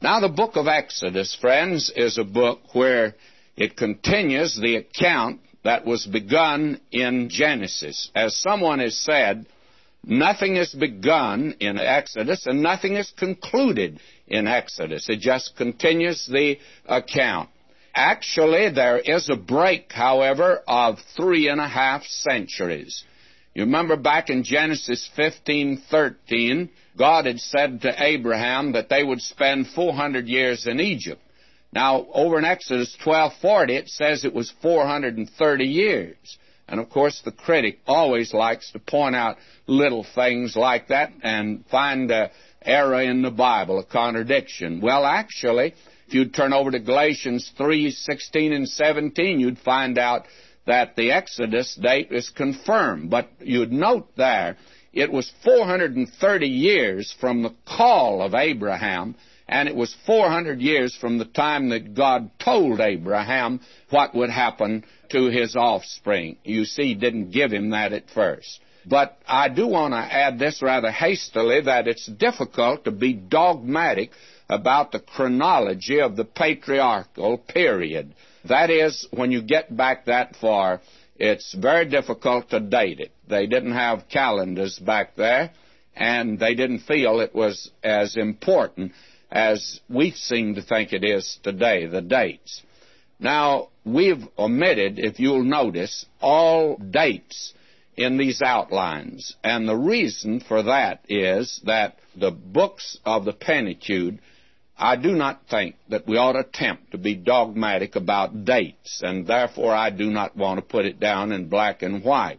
Now, the book of Exodus, friends, is a book where it continues the account that was begun in Genesis. As someone has said, nothing is begun in Exodus and nothing is concluded in Exodus. It just continues the account. Actually, there is a break, however, of three and a half centuries. You remember back in Genesis 15:13, God had said to Abraham that they would spend 400 years in Egypt. Now, over in Exodus 12:40, it says it was 430 years. And of course, the critic always likes to point out little things like that and find a error in the Bible, a contradiction. Well, actually, if you'd turn over to Galatians 3:16 and 17, you'd find out that the Exodus date is confirmed. But you'd note there, it was 430 years from the call of Abraham, and it was 400 years from the time that God told Abraham what would happen to his offspring. You see, didn't give him that at first. But I do want to add this rather hastily that it's difficult to be dogmatic about the chronology of the patriarchal period. That is, when you get back that far, it's very difficult to date it. They didn't have calendars back there, and they didn't feel it was as important as we seem to think it is today, the dates. Now, we've omitted, if you'll notice, all dates in these outlines. And the reason for that is that the books of the Pentateuch I do not think that we ought to attempt to be dogmatic about dates, and therefore I do not want to put it down in black and white.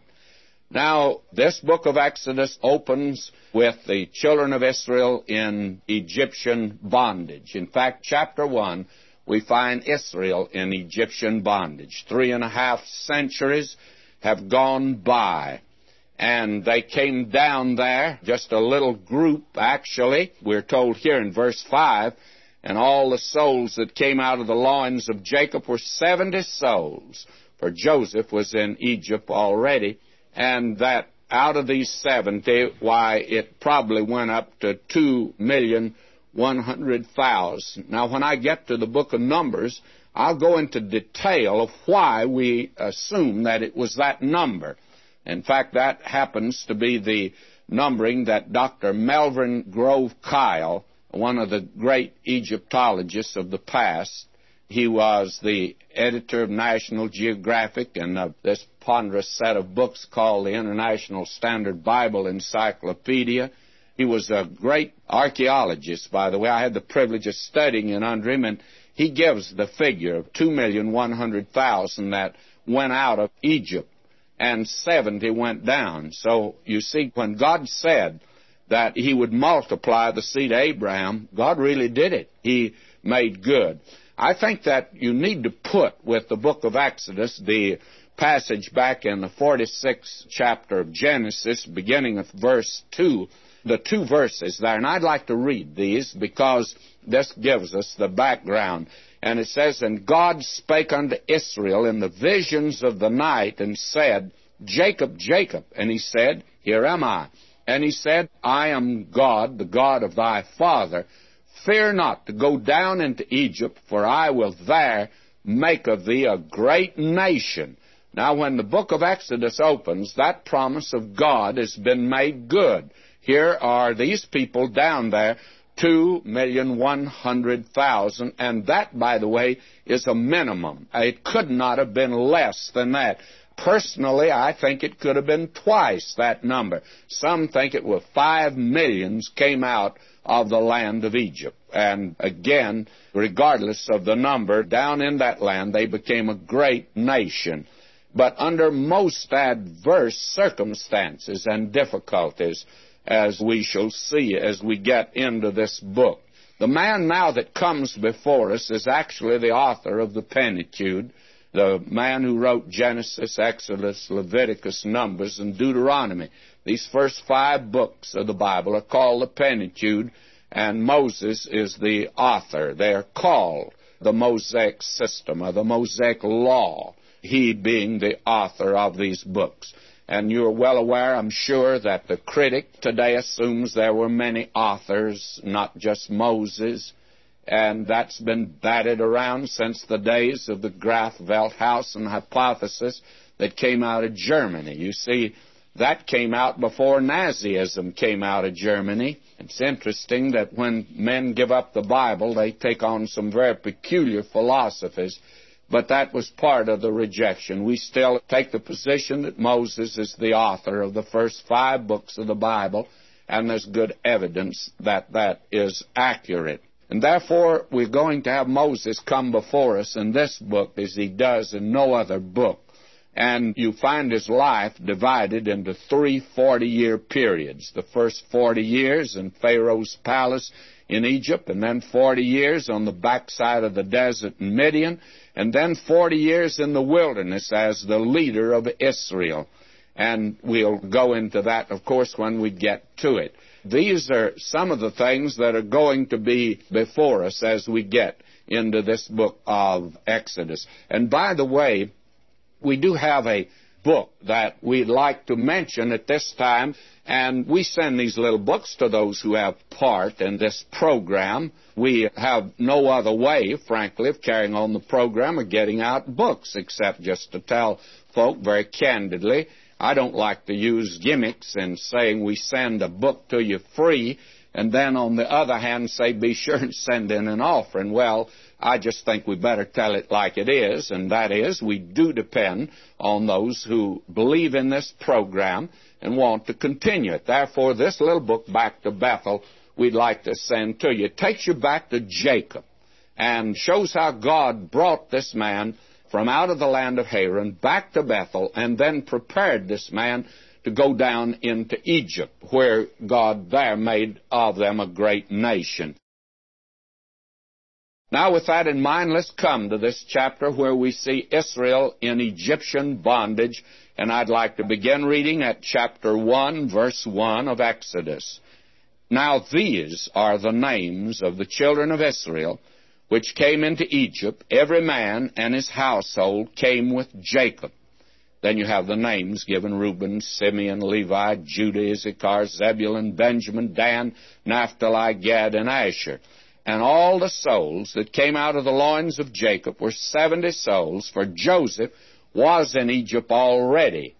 Now, this book of Exodus opens with the children of Israel in Egyptian bondage. In fact, chapter 1, we find Israel in Egyptian bondage. Three and a half centuries have gone by and they came down there, just a little group actually. We're told here in verse 5 and all the souls that came out of the loins of Jacob were 70 souls, for Joseph was in Egypt already, and that out of these 70, why, it probably went up to 2,100,000. Now, when I get to the book of Numbers, I'll go into detail of why we assume that it was that number. In fact, that happens to be the numbering that Dr. Melvin Grove Kyle one of the great Egyptologists of the past. He was the editor of National Geographic and of this ponderous set of books called the International Standard Bible Encyclopedia. He was a great archaeologist, by the way. I had the privilege of studying in under him, and he gives the figure of 2,100,000 that went out of Egypt, and 70 went down. So you see, when God said, that he would multiply the seed of Abraham, God really did it. He made good. I think that you need to put with the book of Exodus the passage back in the 46th chapter of Genesis, beginning with verse 2, the two verses there. And I'd like to read these because this gives us the background. And it says, And God spake unto Israel in the visions of the night and said, Jacob, Jacob. And he said, Here am I. And he said, I am God, the God of thy father. Fear not to go down into Egypt, for I will there make of thee a great nation. Now, when the book of Exodus opens, that promise of God has been made good. Here are these people down there, two million one hundred thousand, and that, by the way, is a minimum. It could not have been less than that. Personally, I think it could have been twice that number. Some think it was five millions came out of the land of Egypt. And again, regardless of the number, down in that land they became a great nation. But under most adverse circumstances and difficulties, as we shall see as we get into this book. The man now that comes before us is actually the author of the Pentateuch the man who wrote Genesis, Exodus, Leviticus, Numbers, and Deuteronomy. These first five books of the Bible are called the Pentateuch, and Moses is the author. They are called the Mosaic system or the Mosaic law, he being the author of these books. And you're well aware, I'm sure, that the critic today assumes there were many authors, not just Moses and that's been batted around since the days of the Graf Wellhausen hypothesis that came out of Germany. You see, that came out before Nazism came out of Germany. It's interesting that when men give up the Bible, they take on some very peculiar philosophies, but that was part of the rejection. We still take the position that Moses is the author of the first five books of the Bible, and there's good evidence that that is accurate. And therefore, we're going to have Moses come before us in this book as he does in no other book. And you find his life divided into three 40 year periods. The first 40 years in Pharaoh's palace in Egypt, and then 40 years on the backside of the desert in Midian, and then 40 years in the wilderness as the leader of Israel. And we'll go into that, of course, when we get to it. These are some of the things that are going to be before us as we get into this book of Exodus. And by the way, we do have a book that we'd like to mention at this time, and we send these little books to those who have part in this program. We have no other way, frankly, of carrying on the program or getting out books except just to tell folk very candidly I don't like to use gimmicks in saying we send a book to you free and then on the other hand say be sure and send in an offering. Well, I just think we better tell it like it is, and that is we do depend on those who believe in this program and want to continue it. Therefore, this little book, Back to Bethel, we'd like to send to you. It takes you back to Jacob and shows how God brought this man from out of the land of Haran back to Bethel and then prepared this man to go down into Egypt, where God there made of them a great nation. Now, with that in mind, let's come to this chapter where we see Israel in Egyptian bondage, and I'd like to begin reading at chapter 1, verse 1 of Exodus. Now, these are the names of the children of Israel which came into Egypt, every man and his household came with Jacob. Then you have the names given Reuben, Simeon, Levi, Judah, Issachar, Zebulun, Benjamin, Dan, Naphtali, Gad, and Asher. And all the souls that came out of the loins of Jacob were seventy souls, for Joseph was in Egypt already.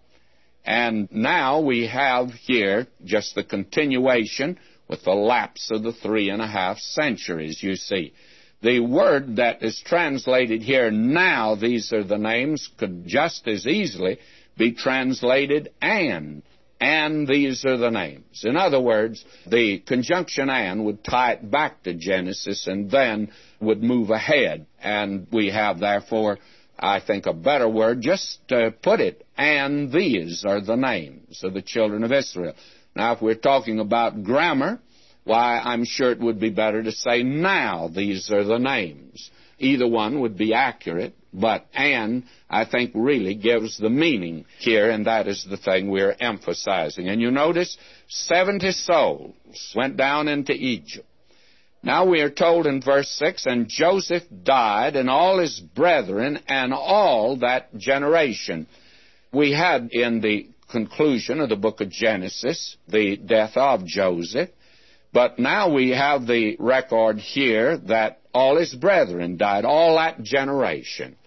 And now we have here just the continuation with the lapse of the three and a half centuries, you see. The word that is translated here, now these are the names, could just as easily be translated and. And these are the names. In other words, the conjunction and would tie it back to Genesis and then would move ahead. And we have, therefore, I think a better word, just to put it, and these are the names of the children of Israel. Now, if we're talking about grammar, why, I'm sure it would be better to say now these are the names. Either one would be accurate, but and, I think, really gives the meaning here, and that is the thing we're emphasizing. And you notice 70 souls went down into Egypt. Now we are told in verse 6 And Joseph died, and all his brethren, and all that generation. We had in the conclusion of the book of Genesis the death of Joseph. But now we have the record here that all his brethren died, all that generation.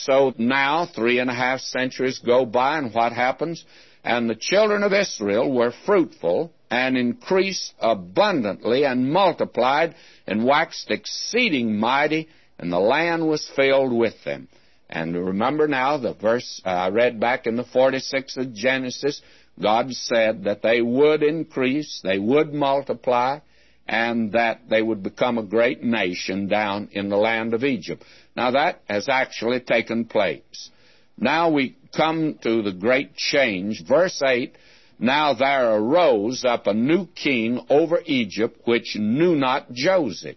So now, three and a half centuries go by, and what happens? And the children of Israel were fruitful and increased abundantly and multiplied and waxed exceeding mighty, and the land was filled with them. And remember now the verse uh, I read back in the 46th of Genesis God said that they would increase, they would multiply, and that they would become a great nation down in the land of Egypt. Now that has actually taken place. Now we come to the great change. Verse 8 Now there arose up a new king over Egypt which knew not Joseph.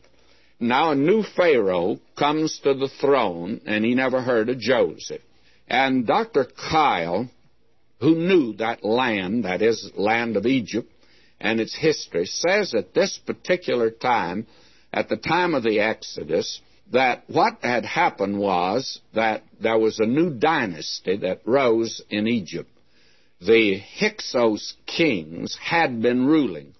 Now a new Pharaoh comes to the throne, and he never heard of Joseph. And Dr. Kyle who knew that land, that is, land of Egypt, and its history, says at this particular time, at the time of the Exodus, that what had happened was that there was a new dynasty that rose in Egypt. The Hyksos kings had been ruling.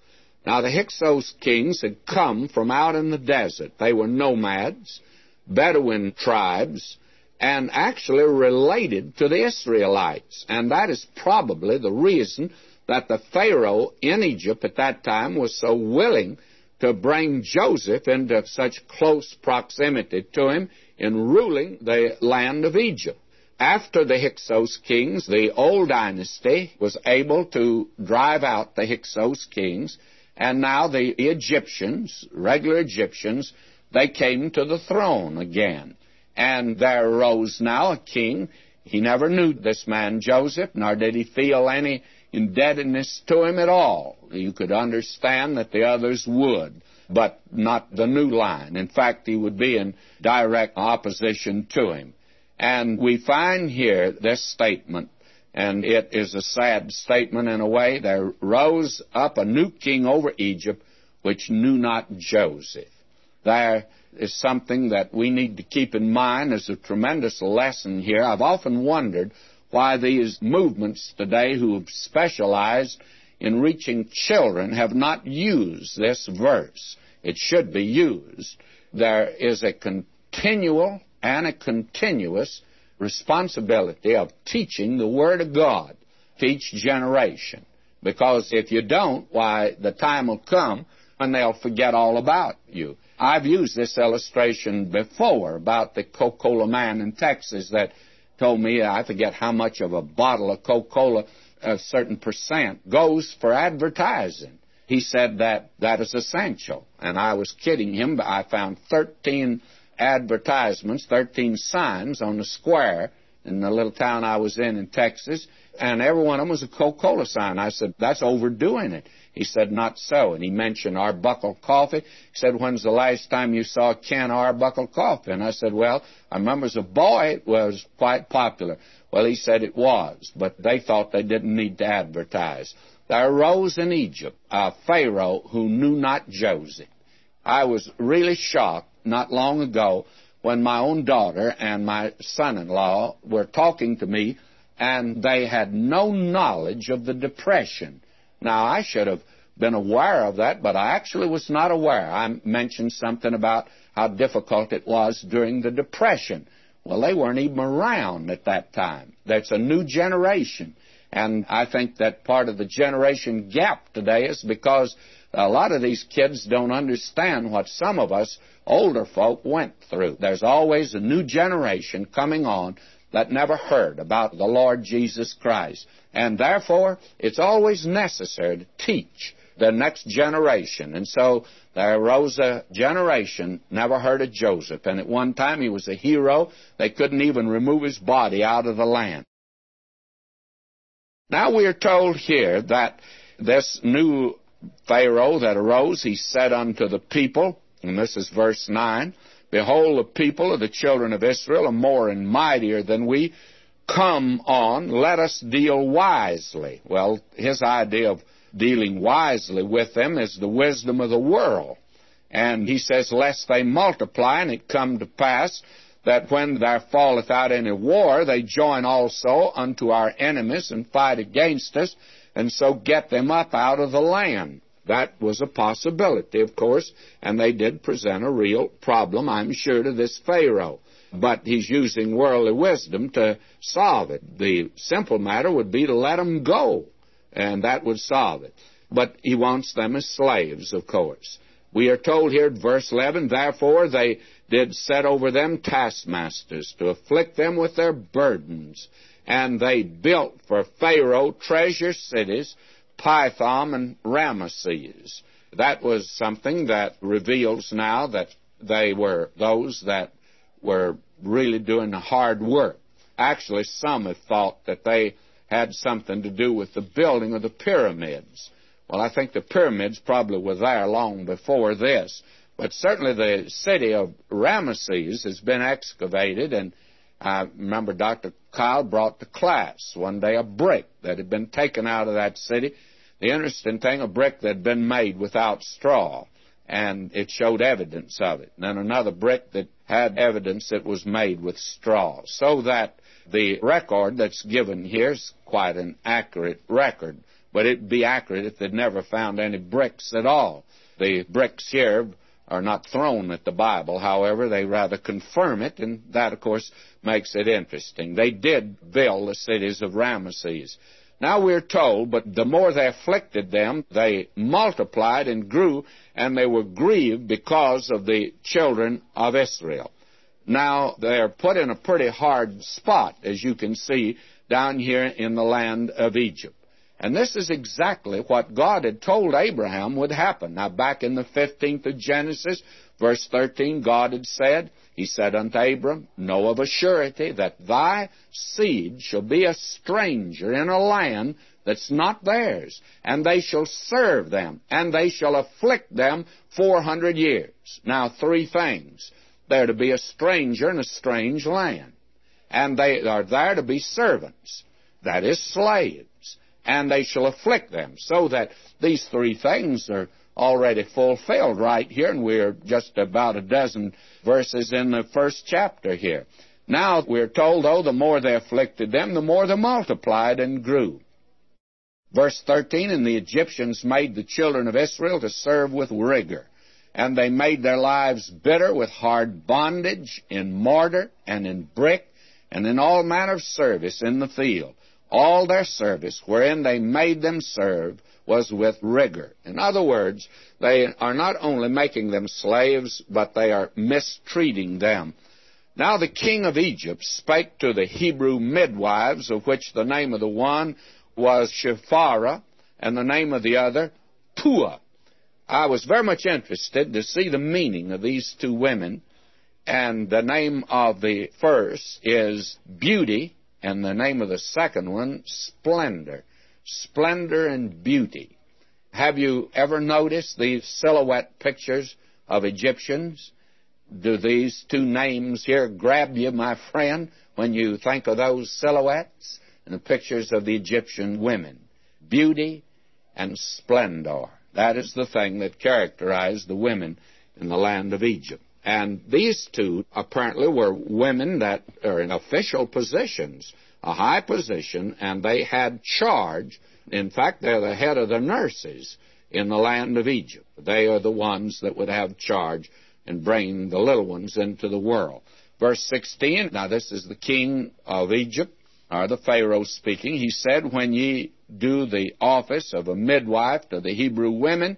Now, the Hyksos kings had come from out in the desert. They were nomads, Bedouin tribes, and actually related to the Israelites. And that is probably the reason that the Pharaoh in Egypt at that time was so willing to bring Joseph into such close proximity to him in ruling the land of Egypt. After the Hyksos kings, the old dynasty was able to drive out the Hyksos kings, and now the Egyptians, regular Egyptians, they came to the throne again. And there arose now a king. He never knew this man Joseph, nor did he feel any indebtedness to him at all. You could understand that the others would, but not the new line. In fact, he would be in direct opposition to him. And we find here this statement, and it is a sad statement in a way. There rose up a new king over Egypt which knew not Joseph. There is something that we need to keep in mind as a tremendous lesson here. I've often wondered why these movements today who have specialized in reaching children have not used this verse. It should be used. There is a continual and a continuous responsibility of teaching the Word of God to each generation. Because if you don't, why, the time will come when they'll forget all about you. I've used this illustration before about the Coca-Cola man in Texas that told me, I forget how much of a bottle of Coca-Cola, a certain percent, goes for advertising. He said that that is essential. And I was kidding him, but I found 13 advertisements, 13 signs on the square in the little town I was in in Texas, and every one of them was a Coca-Cola sign. I said, that's overdoing it. He said, not so. And he mentioned Arbuckle coffee. He said, when's the last time you saw of Arbuckle coffee? And I said, well, I remember as a boy it was quite popular. Well, he said it was, but they thought they didn't need to advertise. There arose in Egypt a Pharaoh who knew not Joseph. I was really shocked not long ago when my own daughter and my son-in-law were talking to me and they had no knowledge of the Depression. Now, I should have been aware of that, but I actually was not aware. I mentioned something about how difficult it was during the Depression. Well, they weren't even around at that time. That's a new generation. And I think that part of the generation gap today is because a lot of these kids don't understand what some of us older folk went through. There's always a new generation coming on that never heard about the Lord Jesus Christ. And therefore, it's always necessary to teach the next generation. And so there arose a generation never heard of Joseph. And at one time he was a hero. They couldn't even remove his body out of the land. Now we are told here that this new Pharaoh that arose, he said unto the people, and this is verse 9, Behold, the people of the children of Israel are more and mightier than we. Come on, let us deal wisely. Well, his idea of dealing wisely with them is the wisdom of the world. And he says, Lest they multiply, and it come to pass that when there falleth out any war, they join also unto our enemies and fight against us, and so get them up out of the land. That was a possibility, of course, and they did present a real problem, I'm sure, to this Pharaoh. But he's using worldly wisdom to solve it. The simple matter would be to let them go, and that would solve it. But he wants them as slaves, of course. We are told here verse 11, Therefore they did set over them taskmasters to afflict them with their burdens. And they built for Pharaoh treasure cities Pithom and Ramesses. That was something that reveals now that they were those that were really doing the hard work. Actually, some have thought that they had something to do with the building of the pyramids. Well, I think the pyramids probably were there long before this. But certainly the city of Ramesses has been excavated, and I remember Dr. Kyle brought to class one day a brick that had been taken out of that city the interesting thing, a brick that had been made without straw, and it showed evidence of it. And then another brick that had evidence that was made with straw. So that the record that's given here is quite an accurate record. but it'd be accurate if they'd never found any bricks at all. The bricks here are not thrown at the Bible, however, they rather confirm it, and that, of course, makes it interesting. They did build the cities of Ramesses. Now we're told, but the more they afflicted them, they multiplied and grew, and they were grieved because of the children of Israel. Now they're put in a pretty hard spot, as you can see down here in the land of Egypt. And this is exactly what God had told Abraham would happen. Now, back in the 15th of Genesis, verse 13, God had said, He said unto Abram, Know of a surety that thy seed shall be a stranger in a land that's not theirs, and they shall serve them, and they shall afflict them 400 years. Now, three things. They're to be a stranger in a strange land, and they are there to be servants, that is, slaves and they shall afflict them. So that these three things are already fulfilled right here, and we're just about a dozen verses in the first chapter here. Now we're told, though, the more they afflicted them, the more they multiplied and grew. Verse 13, And the Egyptians made the children of Israel to serve with rigor, and they made their lives bitter with hard bondage, in mortar, and in brick, and in all manner of service in the field all their service wherein they made them serve was with rigor. In other words, they are not only making them slaves, but they are mistreating them. Now the king of Egypt spake to the Hebrew midwives, of which the name of the one was Shiphrah, and the name of the other Puah. I was very much interested to see the meaning of these two women, and the name of the first is Beauty, and the name of the second one, Splendor. Splendor and beauty. Have you ever noticed these silhouette pictures of Egyptians? Do these two names here grab you, my friend, when you think of those silhouettes and the pictures of the Egyptian women? Beauty and splendor. That is the thing that characterized the women in the land of Egypt. And these two apparently were women that are in official positions, a high position, and they had charge. In fact, they're the head of the nurses in the land of Egypt. They are the ones that would have charge in bringing the little ones into the world. Verse 16, now this is the king of Egypt, or the Pharaoh speaking. He said, When ye do the office of a midwife to the Hebrew women,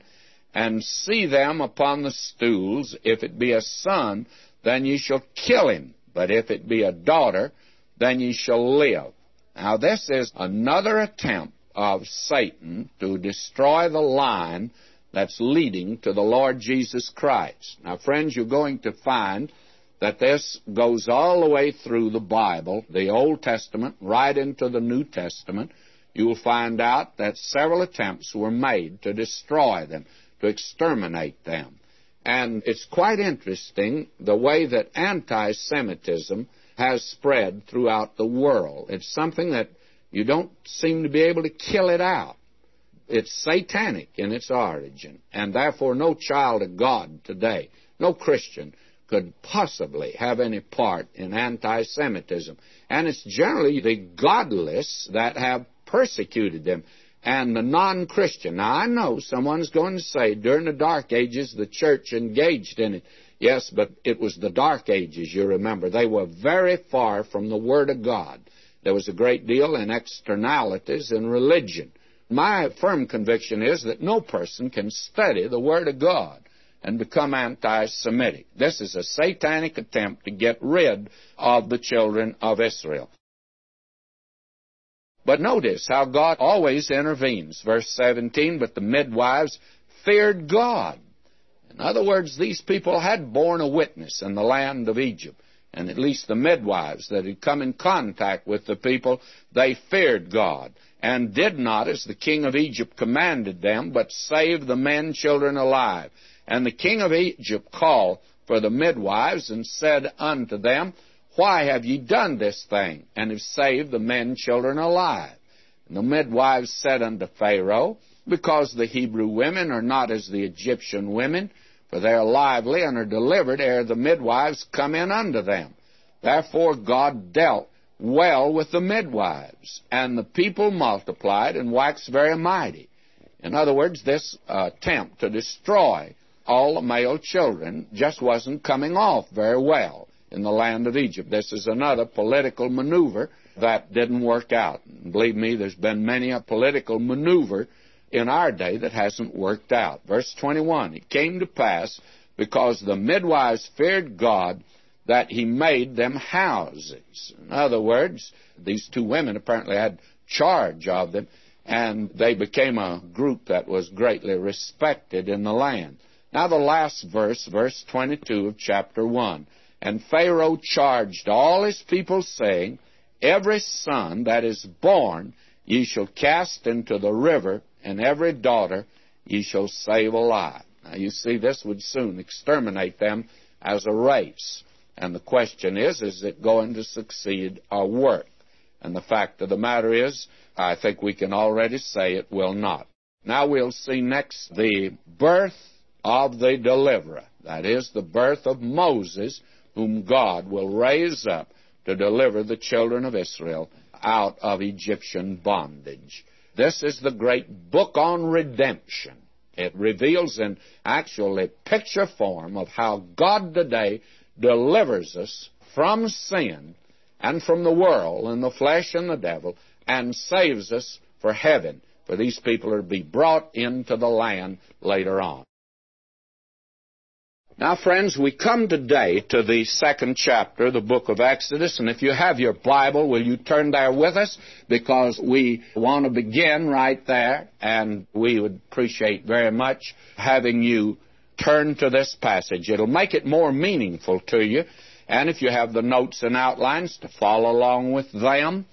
and see them upon the stools. If it be a son, then ye shall kill him. But if it be a daughter, then ye shall live. Now, this is another attempt of Satan to destroy the line that's leading to the Lord Jesus Christ. Now, friends, you're going to find that this goes all the way through the Bible, the Old Testament, right into the New Testament. You will find out that several attempts were made to destroy them to exterminate them. And it's quite interesting the way that anti Semitism has spread throughout the world. It's something that you don't seem to be able to kill it out. It's satanic in its origin, and therefore no child of God today, no Christian, could possibly have any part in anti Semitism. And it's generally the godless that have persecuted them and the non Christian. Now, I know someone's going to say during the Dark Ages the church engaged in it. Yes, but it was the Dark Ages, you remember. They were very far from the Word of God. There was a great deal in externalities in religion. My firm conviction is that no person can study the Word of God and become anti Semitic. This is a satanic attempt to get rid of the children of Israel. But notice how God always intervenes. Verse 17, but the midwives feared God. In other words, these people had borne a witness in the land of Egypt. And at least the midwives that had come in contact with the people, they feared God and did not, as the king of Egypt commanded them, but saved the men children alive. And the king of Egypt called for the midwives and said unto them, why have ye done this thing, and have saved the men children alive? And the midwives said unto Pharaoh, Because the Hebrew women are not as the Egyptian women, for they are lively and are delivered ere the midwives come in unto them. Therefore God dealt well with the midwives, and the people multiplied and waxed very mighty. In other words, this attempt to destroy all the male children just wasn't coming off very well in the land of Egypt. This is another political maneuver that didn't work out. Believe me, there's been many a political maneuver in our day that hasn't worked out. Verse 21 It came to pass, because the midwives feared God, that he made them houses. In other words, these two women apparently had charge of them, and they became a group that was greatly respected in the land. Now, the last verse, verse 22 of chapter 1. And Pharaoh charged all his people, saying, Every son that is born ye shall cast into the river, and every daughter ye shall save alive. Now, you see, this would soon exterminate them as a race. And the question is, is it going to succeed or work? And the fact of the matter is, I think we can already say it will not. Now we'll see next the birth of the deliverer. That is, the birth of Moses, whom God will raise up to deliver the children of Israel out of Egyptian bondage. This is the great book on redemption. It reveals in actually picture form of how God today delivers us from sin and from the world and the flesh and the devil and saves us for heaven. For these people are to be brought into the land later on. Now, friends, we come today to the second chapter of the book of Exodus, and if you have your Bible, will you turn there with us? Because we want to begin right there, and we would appreciate very much having you turn to this passage. It'll make it more meaningful to you, and if you have the notes and outlines, to follow along with them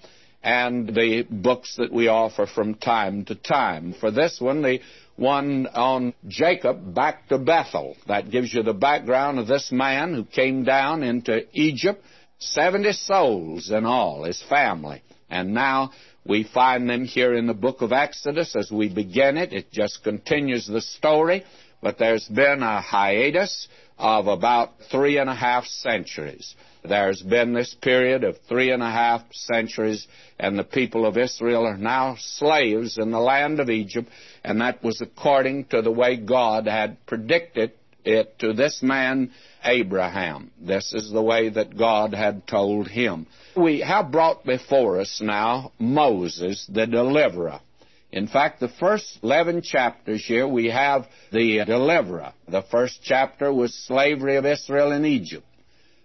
and the books that we offer from time to time. For this one, the one on Jacob back to Bethel. That gives you the background of this man who came down into Egypt, 70 souls in all, his family. And now we find them here in the book of Exodus as we begin it. It just continues the story, but there's been a hiatus of about three and a half centuries. There's been this period of three and a half centuries, and the people of Israel are now slaves in the land of Egypt, and that was according to the way God had predicted it to this man, Abraham. This is the way that God had told him. We have brought before us now Moses, the deliverer. In fact, the first 11 chapters here, we have the deliverer. The first chapter was slavery of Israel in Egypt.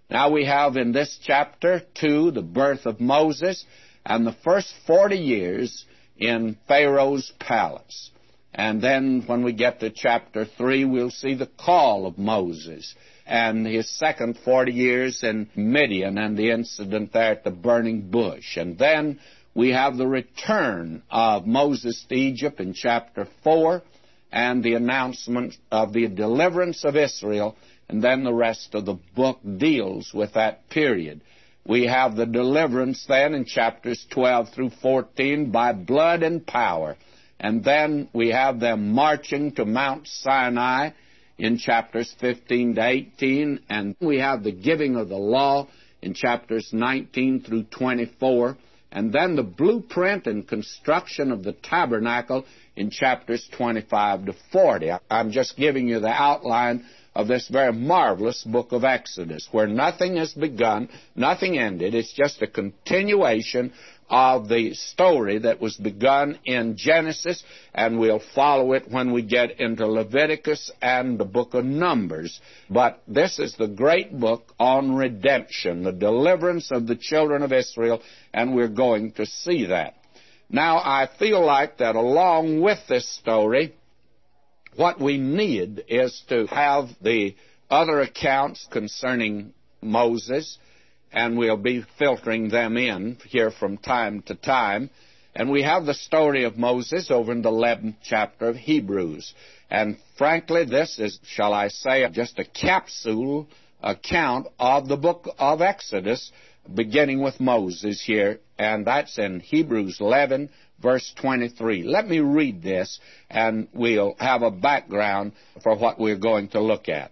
Now we have in this chapter 2 the birth of Moses and the first 40 years in Pharaoh's palace. And then when we get to chapter 3, we'll see the call of Moses and his second 40 years in Midian and the incident there at the burning bush. And then we have the return of Moses to Egypt in chapter 4 and the announcement of the deliverance of Israel, and then the rest of the book deals with that period. We have the deliverance then in chapters 12 through 14 by blood and power. And then we have them marching to Mount Sinai in chapters 15 to 18. And we have the giving of the law in chapters 19 through 24 and then the blueprint and construction of the tabernacle in chapters 25 to 40. I'm just giving you the outline of this very marvelous book of Exodus, where nothing has begun, nothing ended. It's just a continuation of the story that was begun in Genesis, and we'll follow it when we get into Leviticus and the book of Numbers. But this is the great book on redemption, the deliverance of the children of Israel, and we're going to see that. Now, I feel like that along with this story, what we need is to have the other accounts concerning Moses, and we'll be filtering them in here from time to time. And we have the story of Moses over in the 11th chapter of Hebrews. And frankly, this is, shall I say, just a capsule account of the book of Exodus, beginning with Moses here, and that's in Hebrews 11, verse 23. Let me read this, and we'll have a background for what we're going to look at.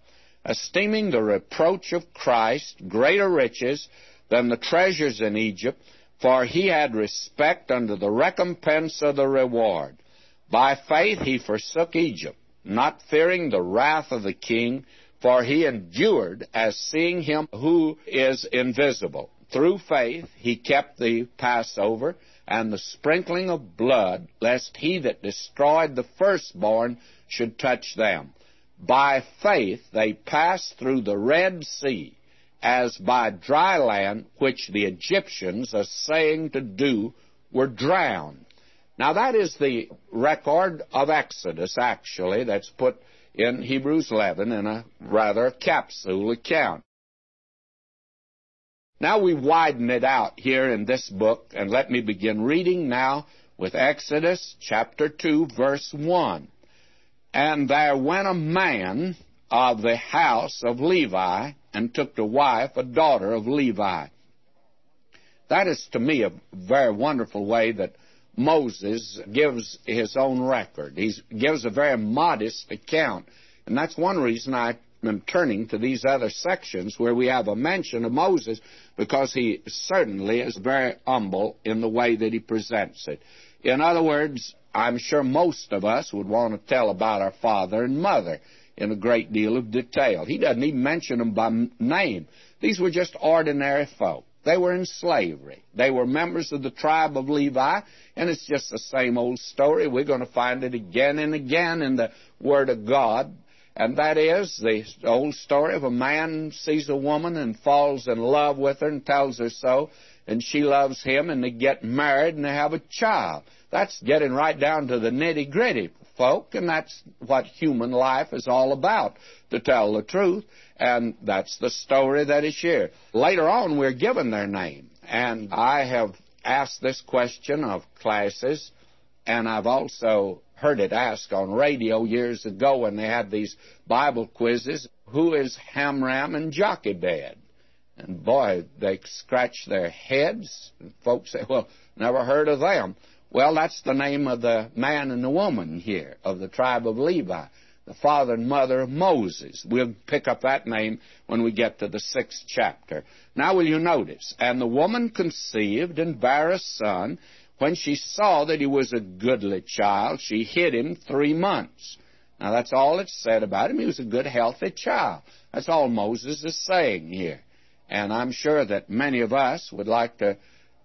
esteeming the reproach of Christ greater riches than the treasures in Egypt, for he had respect unto the recompense of the reward. By faith he forsook Egypt, not fearing the wrath of the king, for he endured as seeing him who is invisible. Through faith he kept the Passover and the sprinkling of blood, lest he that destroyed the firstborn should touch them. By faith they passed through the Red Sea as by dry land, which the Egyptians, saying to do, were drowned. Now that is the record of Exodus, actually, that's put in Hebrews 11 in a rather capsule account. Now we widen it out here in this book, and let me begin reading now with Exodus chapter 2, verse 1. And there went a man of the house of Levi and took to wife a daughter of Levi. That is to me a very wonderful way that Moses gives his own record. He gives a very modest account. And that's one reason I am turning to these other sections where we have a mention of Moses because he certainly is very humble in the way that he presents it. In other words, I'm sure most of us would want to tell about our father and mother in a great deal of detail. He doesn't even mention them by name. These were just ordinary folk. They were in slavery. They were members of the tribe of Levi, and it's just the same old story. We're going to find it again and again in the Word of God. And that is the old story of a man sees a woman and falls in love with her and tells her so, and she loves him, and they get married and they have a child. That's getting right down to the nitty gritty, folk, and that's what human life is all about, to tell the truth. And that's the story that is shared. Later on, we're given their name. And I have asked this question of classes, and I've also heard it asked on radio years ago when they had these Bible quizzes who is Amram and Jochebed? And boy, they scratch their heads. Folks say, well, never heard of them. Well, that's the name of the man and the woman here of the tribe of Levi, the father and mother of Moses. We'll pick up that name when we get to the sixth chapter. Now, will you notice? And the woman conceived and bare a son. When she saw that he was a goodly child, she hid him three months. Now, that's all it's said about him. He was a good, healthy child. That's all Moses is saying here. And I'm sure that many of us would like to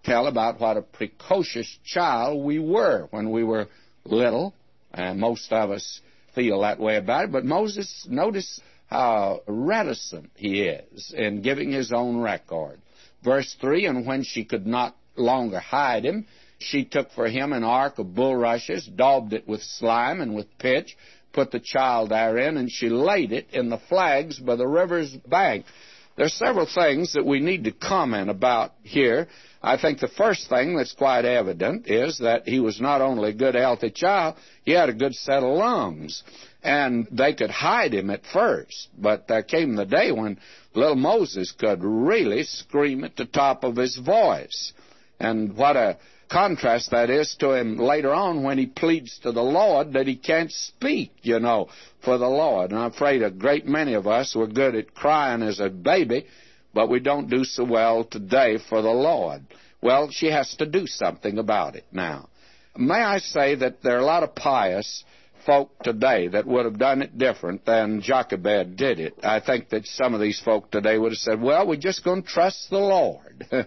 tell about what a precocious child we were when we were little, and most of us feel that way about it. But Moses, notice how reticent he is in giving his own record. Verse 3 And when she could not longer hide him, she took for him an ark of bulrushes, daubed it with slime and with pitch, put the child therein, and she laid it in the flags by the river's bank. There are several things that we need to comment about here. I think the first thing that's quite evident is that he was not only a good, healthy child, he had a good set of lungs. And they could hide him at first, but there came the day when little Moses could really scream at the top of his voice. And what a contrast that is to him later on when he pleads to the Lord that he can't speak, you know, for the Lord. And I'm afraid a great many of us were good at crying as a baby but we don't do so well today for the Lord. Well, she has to do something about it now. May I say that there are a lot of pious folk today that would have done it different than Jochebed did it. I think that some of these folk today would have said, well, we're just going to trust the Lord.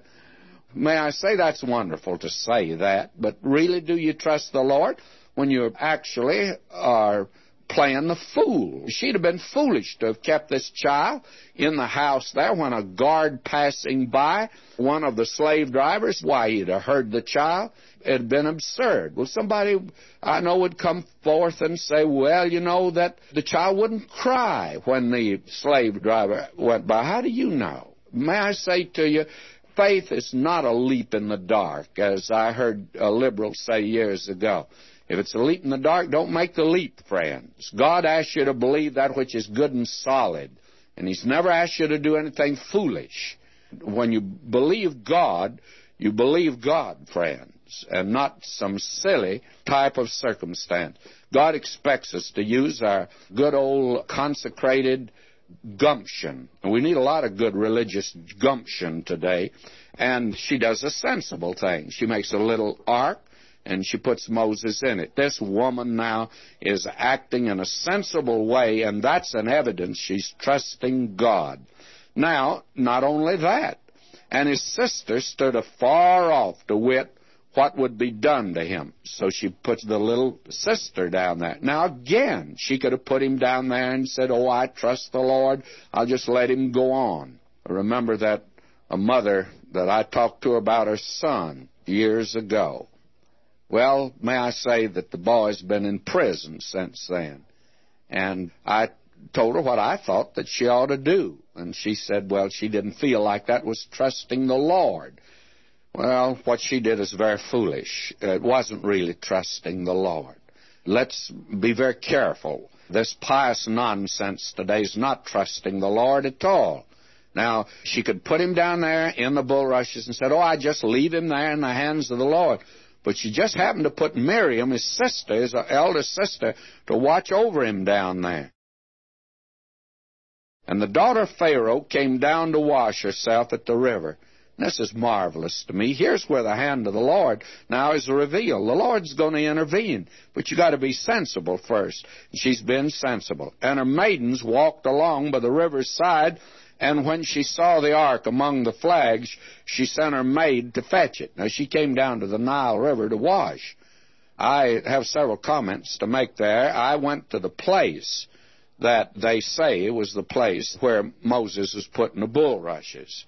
May I say that's wonderful to say that, but really do you trust the Lord when you actually are playing the fool. She'd have been foolish to have kept this child in the house there when a guard passing by, one of the slave drivers, why, he'd have heard the child. It had been absurd. Well, somebody I know would come forth and say, well, you know, that the child wouldn't cry when the slave driver went by. How do you know? may I say to you, faith is not a leap in the dark, as I heard a liberal say years ago. If it's a leap in the dark, don't make the leap, friends. God asks you to believe that which is good and solid, and He's never asked you to do anything foolish. When you believe God, you believe God, friends, and not some silly type of circumstance. God expects us to use our good old consecrated gumption. We need a lot of good religious gumption today. And she does a sensible thing. She makes a little ark and she puts Moses in it. This woman now is acting in a sensible way, and that's an evidence she's trusting God. Now, not only that, and his sister stood afar off to wit what would be done to him. So she puts the little sister down there. Now again, she could have put him down there and said, Oh, I trust the Lord. I'll just let him go on. I remember that a mother that I talked to about her son years ago. Well, may I say that the boy's been in prison since then. And I told her what I thought that she ought to do. And she said, well, she didn't feel like that was trusting the Lord. Well, what she did is very foolish. It wasn't really trusting the Lord. Let's be very careful. This pious nonsense today is not trusting the Lord at all. Now, she could put him down there in the bulrushes and said, Oh, I just leave him there in the hands of the Lord. But she just happened to put Miriam, his sister, his eldest sister, to watch over him down there. And the daughter of Pharaoh came down to wash herself at the river. This is marvelous to me. Here's where the hand of the Lord now is revealed. The Lord's going to intervene, but you got to be sensible first. She's been sensible. And her maidens walked along by the river's side, and when she saw the ark among the flags, she sent her maid to fetch it. Now she came down to the Nile River to wash. I have several comments to make there. I went to the place that they say was the place where Moses was putting the bulrushes.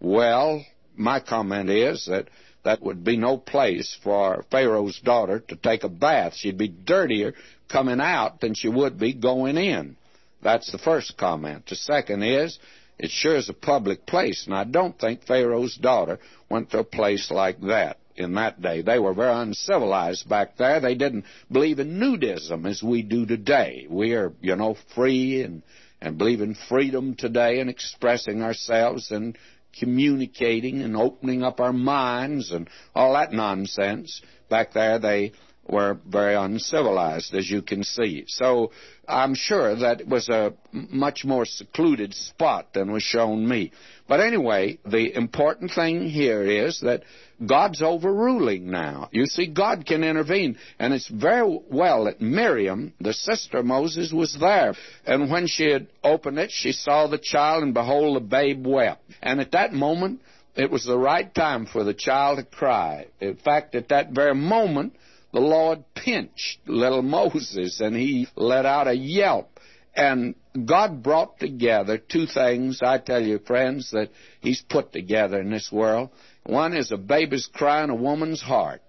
Well, my comment is that that would be no place for Pharaoh's daughter to take a bath. She'd be dirtier coming out than she would be going in. That's the first comment. The second is, it sure is a public place, and I don't think Pharaoh's daughter went to a place like that in that day. They were very uncivilized back there. They didn't believe in nudism as we do today. We are, you know, free and, and believe in freedom today and expressing ourselves and communicating and opening up our minds and all that nonsense. Back there, they were very uncivilized, as you can see. So I'm sure that it was a much more secluded spot than was shown me. But anyway, the important thing here is that God's overruling now. You see, God can intervene. And it's very well that Miriam, the sister of Moses, was there. And when she had opened it, she saw the child, and behold, the babe wept. And at that moment, it was the right time for the child to cry. In fact, at that very moment, the Lord pinched little Moses, and he let out a yelp. And God brought together two things, I tell you, friends, that He's put together in this world. One is a baby's cry in a woman's heart.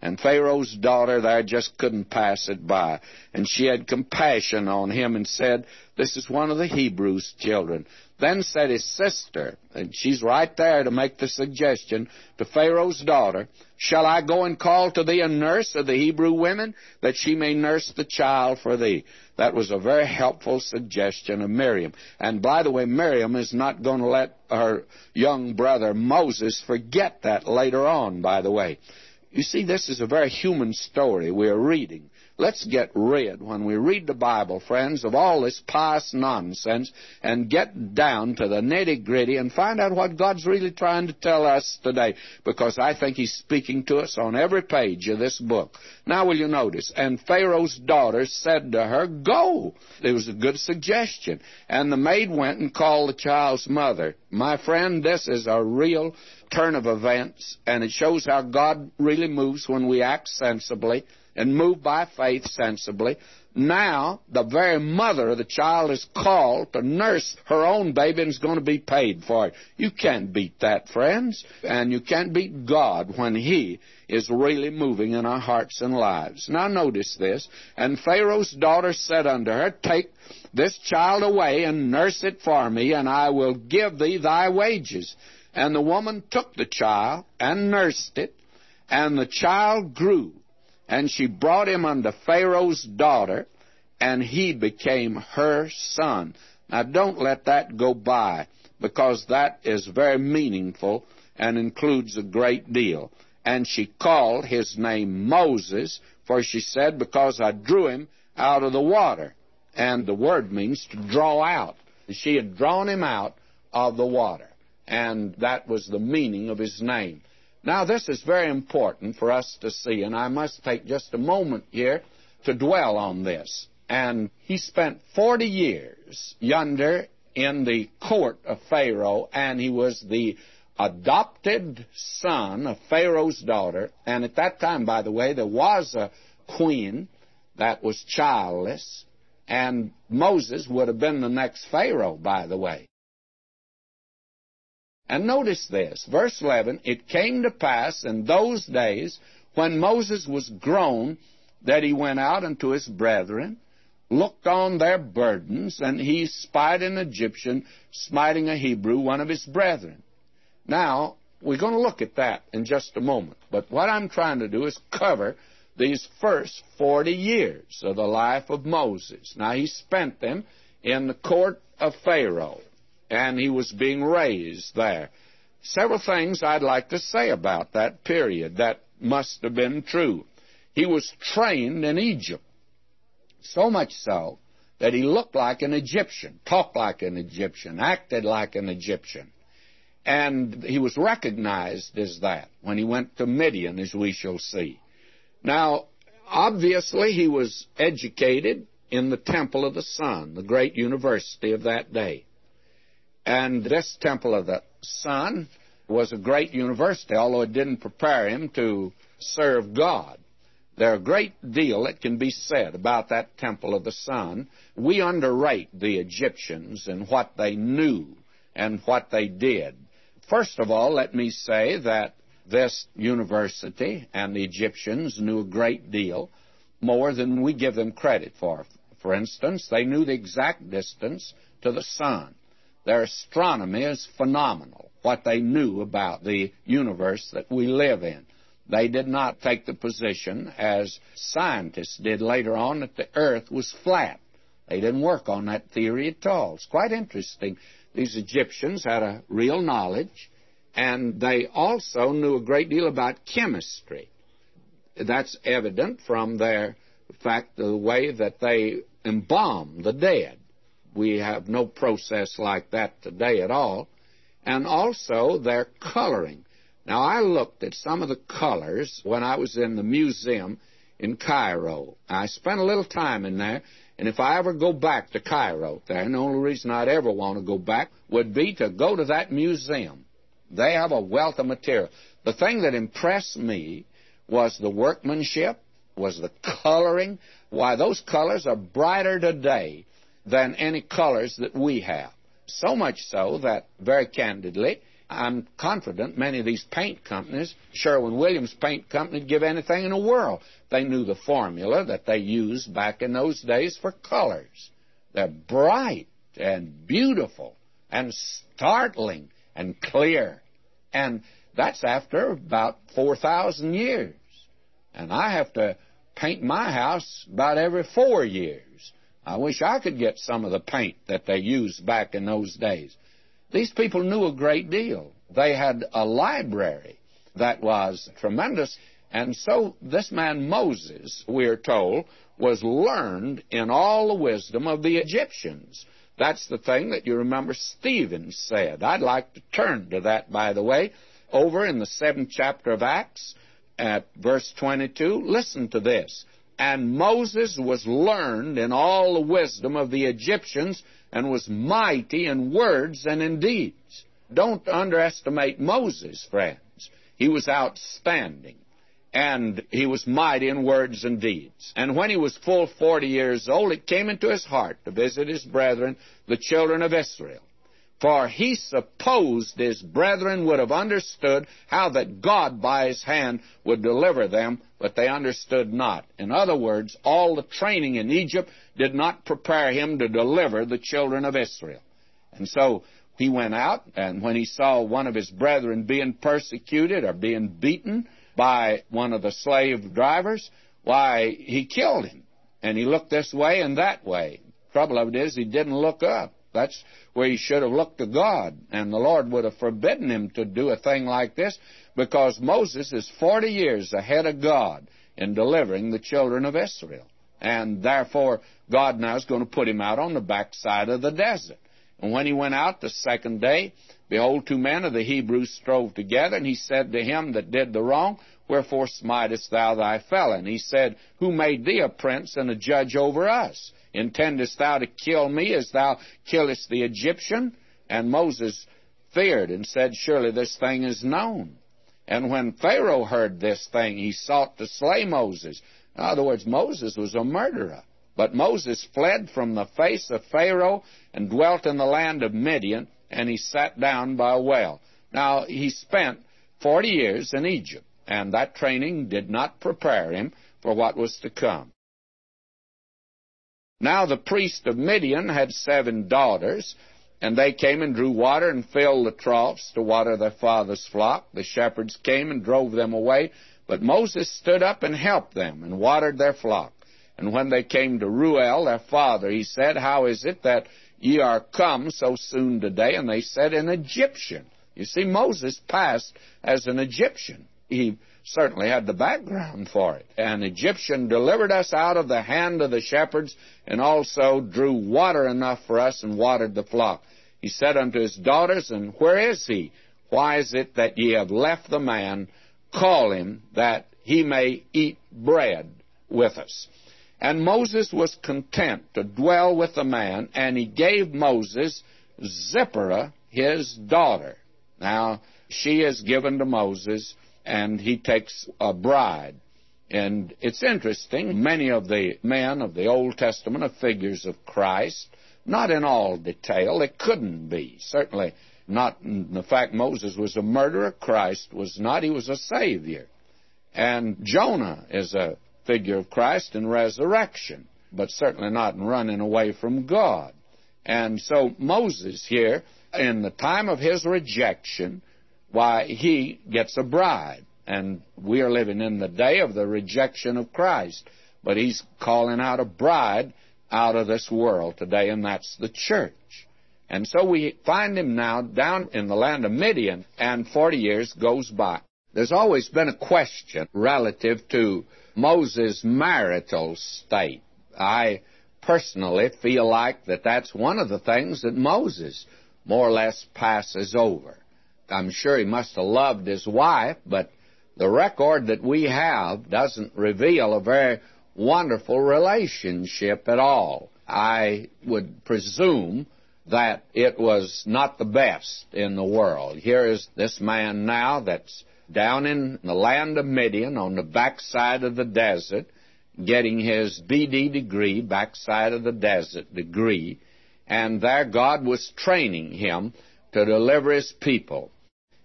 And Pharaoh's daughter there just couldn't pass it by. And she had compassion on him and said, This is one of the Hebrews' children. Then said his sister, and she's right there to make the suggestion to Pharaoh's daughter, Shall I go and call to thee a nurse of the Hebrew women, that she may nurse the child for thee? That was a very helpful suggestion of Miriam. And by the way, Miriam is not going to let her young brother Moses forget that later on, by the way. You see, this is a very human story we're reading. Let's get rid, when we read the Bible, friends, of all this pious nonsense and get down to the nitty gritty and find out what God's really trying to tell us today. Because I think He's speaking to us on every page of this book. Now, will you notice? And Pharaoh's daughter said to her, Go! It was a good suggestion. And the maid went and called the child's mother. My friend, this is a real turn of events, and it shows how God really moves when we act sensibly and move by faith sensibly. Now, the very mother of the child is called to nurse her own baby and is going to be paid for it. You can't beat that, friends. And you can't beat God when He is really moving in our hearts and lives. Now, notice this. And Pharaoh's daughter said unto her, Take this child away and nurse it for me, and I will give thee thy wages. And the woman took the child and nursed it, and the child grew and she brought him unto Pharaoh's daughter, and he became her son. Now, don't let that go by, because that is very meaningful and includes a great deal. And she called his name Moses, for she said, Because I drew him out of the water. And the word means to draw out. She had drawn him out of the water. And that was the meaning of his name. Now, this is very important for us to see, and I must take just a moment here to dwell on this. And he spent 40 years yonder in the court of Pharaoh, and he was the adopted son of Pharaoh's daughter. And at that time, by the way, there was a queen that was childless, and Moses would have been the next Pharaoh, by the way. And notice this, verse 11, it came to pass in those days when Moses was grown that he went out unto his brethren, looked on their burdens, and he spied an Egyptian smiting a Hebrew, one of his brethren. Now, we're going to look at that in just a moment. But what I'm trying to do is cover these first 40 years of the life of Moses. Now, he spent them in the court of Pharaoh and he was being raised there. Several things I'd like to say about that period that must have been true. He was trained in Egypt, so much so that he looked like an Egyptian, talked like an Egyptian, acted like an Egyptian. And he was recognized as that when he went to Midian, as we shall see. Now, obviously, he was educated in the Temple of the Sun, the great university of that day. And this Temple of the Sun was a great university, although it didn't prepare him to serve God. There's a great deal that can be said about that Temple of the Sun. We underrate the Egyptians and what they knew and what they did. First of all, let me say that this university and the Egyptians knew a great deal more than we give them credit for. For instance, they knew the exact distance to the sun. Their astronomy is phenomenal, what they knew about the universe that we live in. They did not take the position, as scientists did later on, that the earth was flat. They didn't work on that theory at all. It's quite interesting. These Egyptians had a real knowledge, and they also knew a great deal about chemistry. That's evident from their fact, the way that they embalmed the dead. We have no process like that today at all. And also their coloring. Now, I looked at some of the colors when I was in the museum in Cairo. I spent a little time in there, and if I ever go back to Cairo there, and the only reason I'd ever want to go back would be to go to that museum. They have a wealth of material. The thing that impressed me was the workmanship, was the coloring. Why, those colors are brighter today than any colors that we have. So much so that, very candidly, I'm confident many of these paint companies, Sherwin Williams Paint Company, would give anything in the world. They knew the formula that they used back in those days for colors. They're bright and beautiful and startling and clear. And that's after about 4,000 years. And I have to paint my house about every four years. I wish I could get some of the paint that they used back in those days. These people knew a great deal. They had a library that was tremendous. And so this man Moses, we are told, was learned in all the wisdom of the Egyptians. That's the thing that you remember Stephen said. I'd like to turn to that, by the way, over in the seventh chapter of Acts at verse 22. Listen to this. And Moses was learned in all the wisdom of the Egyptians and was mighty in words and in deeds. Don't underestimate Moses, friends. He was outstanding. and he was mighty in words and deeds. And when he was full forty years old, it came into his heart to visit his brethren, the children of Israel. For he supposed his brethren would have understood how that God by his hand would deliver them, but they understood not. In other words, all the training in Egypt did not prepare him to deliver the children of Israel. And so he went out, and when he saw one of his brethren being persecuted or being beaten by one of the slave drivers, why, he killed him. And he looked this way and that way. Trouble of it is, he didn't look up. That's where he should have looked to God. And the Lord would have forbidden him to do a thing like this because Moses is 40 years ahead of God in delivering the children of Israel. And therefore, God now is going to put him out on the backside of the desert. And when he went out the second day, behold, two men of the Hebrews strove together, and he said to him that did the wrong, Wherefore smitest thou thy fellow? He said, Who made thee a prince and a judge over us? Intendest thou to kill me as thou killest the Egyptian? And Moses feared and said, Surely this thing is known. And when Pharaoh heard this thing, he sought to slay Moses. In other words, Moses was a murderer. But Moses fled from the face of Pharaoh and dwelt in the land of Midian, and he sat down by a well. Now, he spent 40 years in Egypt, and that training did not prepare him for what was to come. Now the priest of Midian had seven daughters, and they came and drew water and filled the troughs to water their father's flock. The shepherds came and drove them away, but Moses stood up and helped them and watered their flock. And when they came to Reuel, their father, he said, How is it that ye are come so soon today? And they said, An Egyptian. You see, Moses passed as an Egyptian. He certainly had the background for it. An Egyptian delivered us out of the hand of the shepherds, and also drew water enough for us and watered the flock. He said unto his daughters, And where is he? Why is it that ye have left the man? Call him, that he may eat bread with us. And Moses was content to dwell with the man, and he gave Moses Zipporah, his daughter. Now, she is given to Moses and he takes a bride. And it's interesting, many of the men of the Old Testament are figures of Christ, not in all detail. It couldn't be. Certainly not in the fact Moses was a murderer, Christ was not. He was a Savior. And Jonah is a figure of Christ in resurrection, but certainly not in running away from God. And so Moses here, in the time of his rejection, why, he gets a bride. And we are living in the day of the rejection of Christ. But he's calling out a bride out of this world today, and that's the church. And so we find him now down in the land of Midian, and 40 years goes by. There's always been a question relative to Moses' marital state. I personally feel like that that's one of the things that Moses more or less passes over. I'm sure he must have loved his wife, but the record that we have doesn't reveal a very wonderful relationship at all. I would presume that it was not the best in the world. Here is this man now that's down in the land of Midian on the backside of the desert, getting his BD degree, backside of the desert degree, and there God was training him to deliver his people.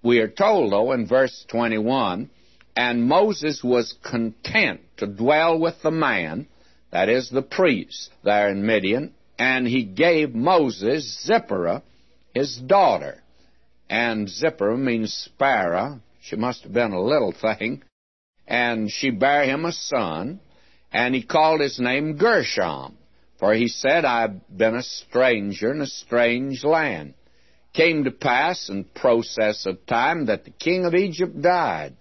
We are told, though, in verse 21, and Moses was content to dwell with the man, that is the priest, there in Midian, and he gave Moses Zipporah, his daughter. And Zipporah means sparrow. She must have been a little thing. And she bare him a son, and he called his name Gershom, for he said, I've been a stranger in a strange land came to pass in process of time that the king of Egypt died,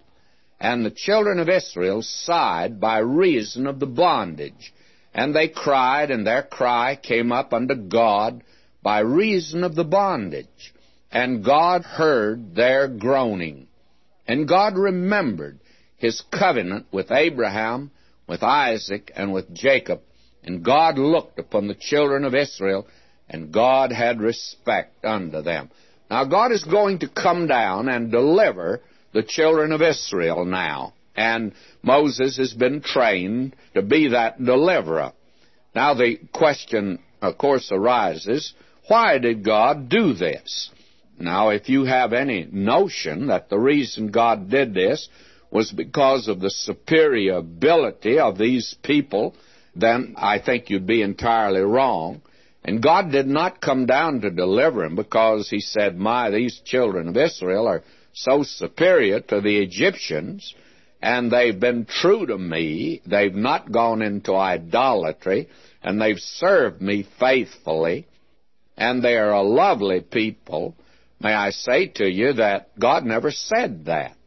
and the children of Israel sighed by reason of the bondage. And they cried, and their cry came up unto God by reason of the bondage. And God heard their groaning. And God remembered his covenant with Abraham, with Isaac, and with Jacob. And God looked upon the children of Israel and God had respect unto them. Now, God is going to come down and deliver the children of Israel now. And Moses has been trained to be that deliverer. Now the question, of course, arises, why did God do this? Now, if you have any notion that the reason God did this was because of the superior ability of these people, then I think you'd be entirely wrong. And God did not come down to deliver him because he said, My, these children of Israel are so superior to the Egyptians, and they've been true to me. They've not gone into idolatry, and they've served me faithfully, and they are a lovely people. May I say to you that God never said that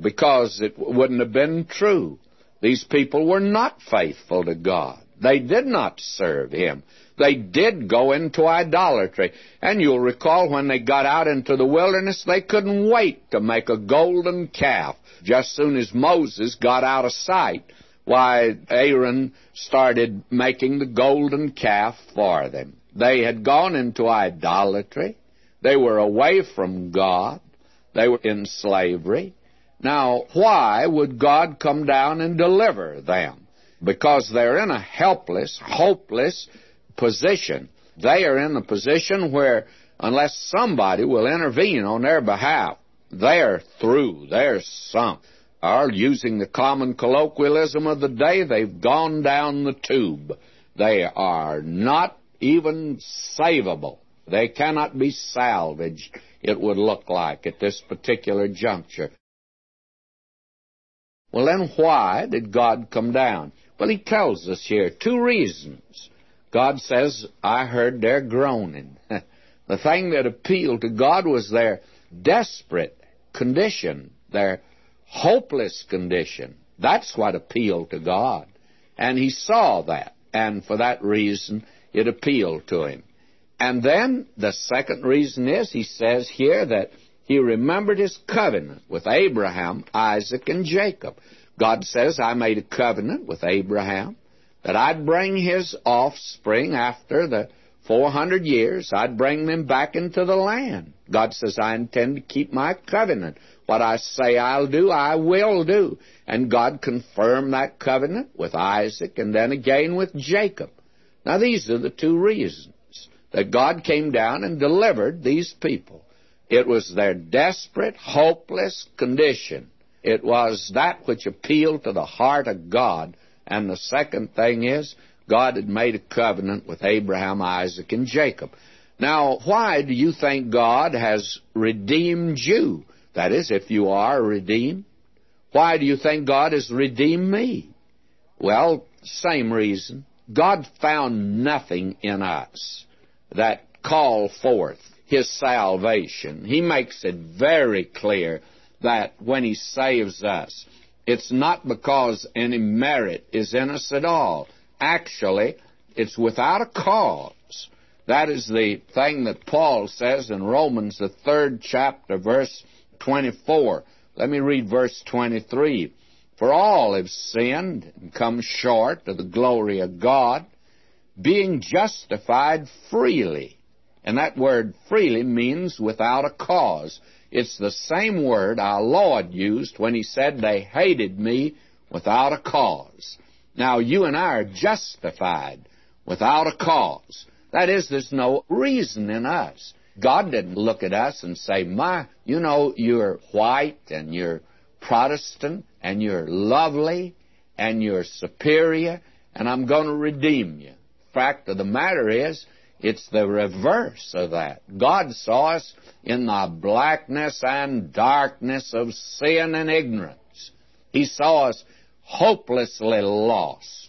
because it wouldn't have been true. These people were not faithful to God. They did not serve Him. They did go into idolatry. And you'll recall when they got out into the wilderness, they couldn't wait to make a golden calf. Just soon as Moses got out of sight, why, Aaron started making the golden calf for them. They had gone into idolatry. They were away from God. They were in slavery. Now, why would God come down and deliver them? Because they're in a helpless, hopeless, position. They are in a position where, unless somebody will intervene on their behalf, they're through. They're sunk. Or, using the common colloquialism of the day, they've gone down the tube. They are not even savable. They cannot be salvaged, it would look like, at this particular juncture. Well, then why did God come down? Well, He tells us here two reasons. God says, I heard their groaning. the thing that appealed to God was their desperate condition, their hopeless condition. That's what appealed to God. And he saw that, and for that reason, it appealed to him. And then the second reason is, he says here that he remembered his covenant with Abraham, Isaac, and Jacob. God says, I made a covenant with Abraham, that I'd bring his offspring after the 400 years, I'd bring them back into the land. God says, I intend to keep my covenant. What I say I'll do, I will do. And God confirmed that covenant with Isaac and then again with Jacob. Now, these are the two reasons that God came down and delivered these people. It was their desperate, hopeless condition. It was that which appealed to the heart of God and the second thing is, God had made a covenant with Abraham, Isaac, and Jacob. Now, why do you think God has redeemed you? That is, if you are redeemed. Why do you think God has redeemed me? Well, same reason. God found nothing in us that called forth His salvation. He makes it very clear that when He saves us, it's not because any merit is in us at all. Actually, it's without a cause. That is the thing that Paul says in Romans, the third chapter, verse 24. Let me read verse 23. For all have sinned and come short of the glory of God, being justified freely. And that word freely means without a cause. It's the same word our Lord used when He said they hated me without a cause. Now, you and I are justified without a cause. That is, there's no reason in us. God didn't look at us and say, My, you know, you're white and you're Protestant and you're lovely and you're superior and I'm going to redeem you. Fact of the matter is, it's the reverse of that. God saw us in the blackness and darkness of sin and ignorance. He saw us hopelessly lost.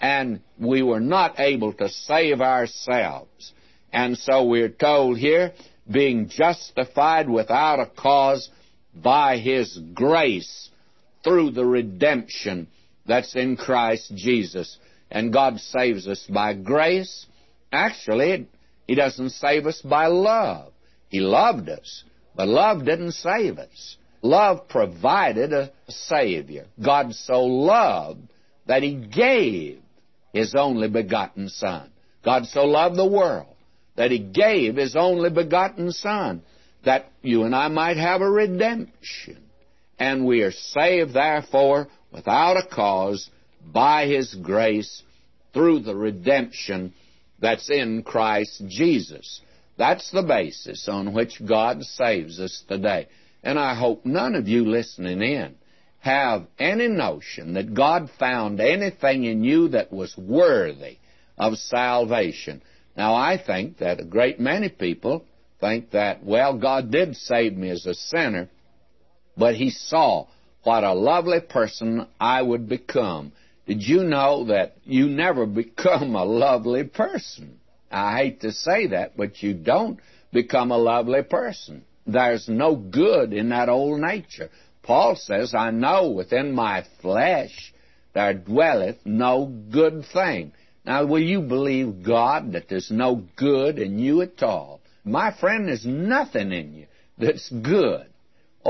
And we were not able to save ourselves. And so we're told here, being justified without a cause by His grace through the redemption that's in Christ Jesus. And God saves us by grace Actually, He doesn't save us by love. He loved us, but love didn't save us. Love provided a Savior. God so loved that He gave His only begotten Son. God so loved the world that He gave His only begotten Son that you and I might have a redemption. and we are saved, therefore, without a cause, by His grace, through the redemption that's in Christ Jesus. That's the basis on which God saves us today. And I hope none of you listening in have any notion that God found anything in you that was worthy of salvation. Now, I think that a great many people think that, well, God did save me as a sinner, but He saw what a lovely person I would become. Did you know that you never become a lovely person? I hate to say that, but you don't become a lovely person. There's no good in that old nature. Paul says, I know within my flesh there dwelleth no good thing. Now, will you believe God that there's no good in you at all? My friend, there's nothing in you that's good.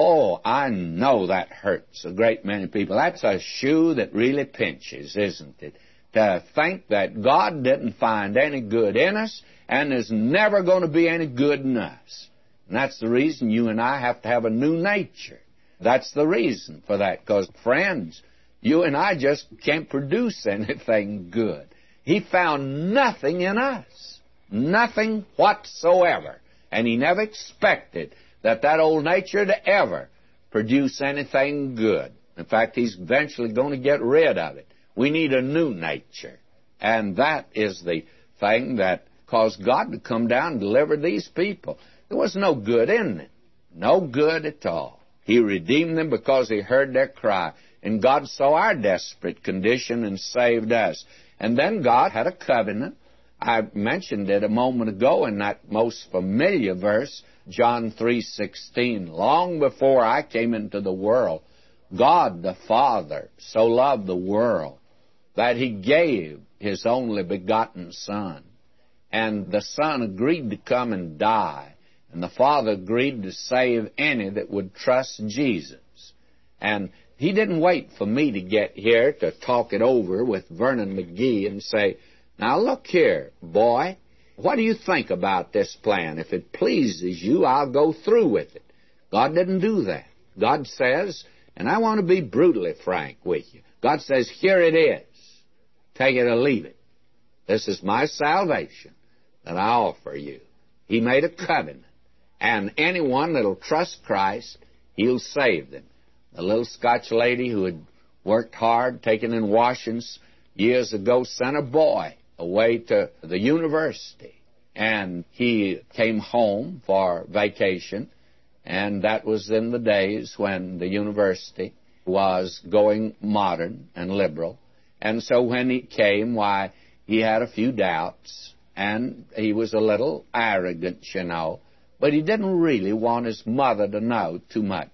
Oh, I know that hurts a great many people. That's a shoe that really pinches, isn't it? To think that God didn't find any good in us, and there's never going to be any good in us. And that's the reason you and I have to have a new nature. That's the reason for that, because, friends, you and I just can't produce anything good. He found nothing in us, nothing whatsoever. And he never expected that that old nature to ever produce anything good. In fact, he's eventually going to get rid of it. We need a new nature. And that is the thing that caused God to come down and deliver these people. There was no good in it. No good at all. He redeemed them because he heard their cry. And God saw our desperate condition and saved us. And then God had a covenant. I mentioned it a moment ago in that most familiar verse, John 3:16. Long before I came into the world, God the Father so loved the world that he gave his only begotten son. And the son agreed to come and die and the Father agreed to save any that would trust Jesus. And he didn't wait for me to get here to talk it over with Vernon McGee and say, Now look here, boy, what do you think about this plan? If it pleases you, I'll go through with it. God didn't do that. God says, and I want to be brutally frank with you, God says, Here it is. Take it or leave it. This is my salvation that I offer you. He made a covenant. And anyone that'll trust Christ, He'll save them. The little Scotch lady who had worked hard, taken in washings years ago, sent a boy away to the university. And he came home for vacation, and that was in the days when the university was going modern and liberal. And so when he came, why, he had a few doubts, and he was a little arrogant, you know. But he didn't really want his mother to know too much.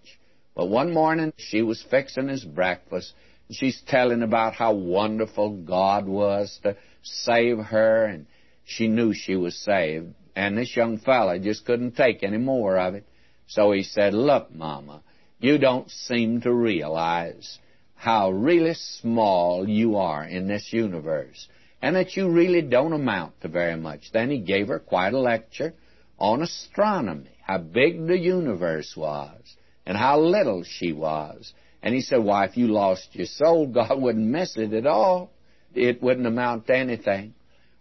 But one morning she was fixing his breakfast. And she's telling about how wonderful God was to save her, and she knew she was saved. And this young fellow just couldn't take any more of it. So he said, Look, Mama, you don't seem to realize how really small you are in this universe, and that you really don't amount to very much. Then he gave her quite a lecture on astronomy, how big the universe was, and how little she was. And he said, Why, if you lost your soul, God wouldn't miss it at all. It wouldn't amount to anything.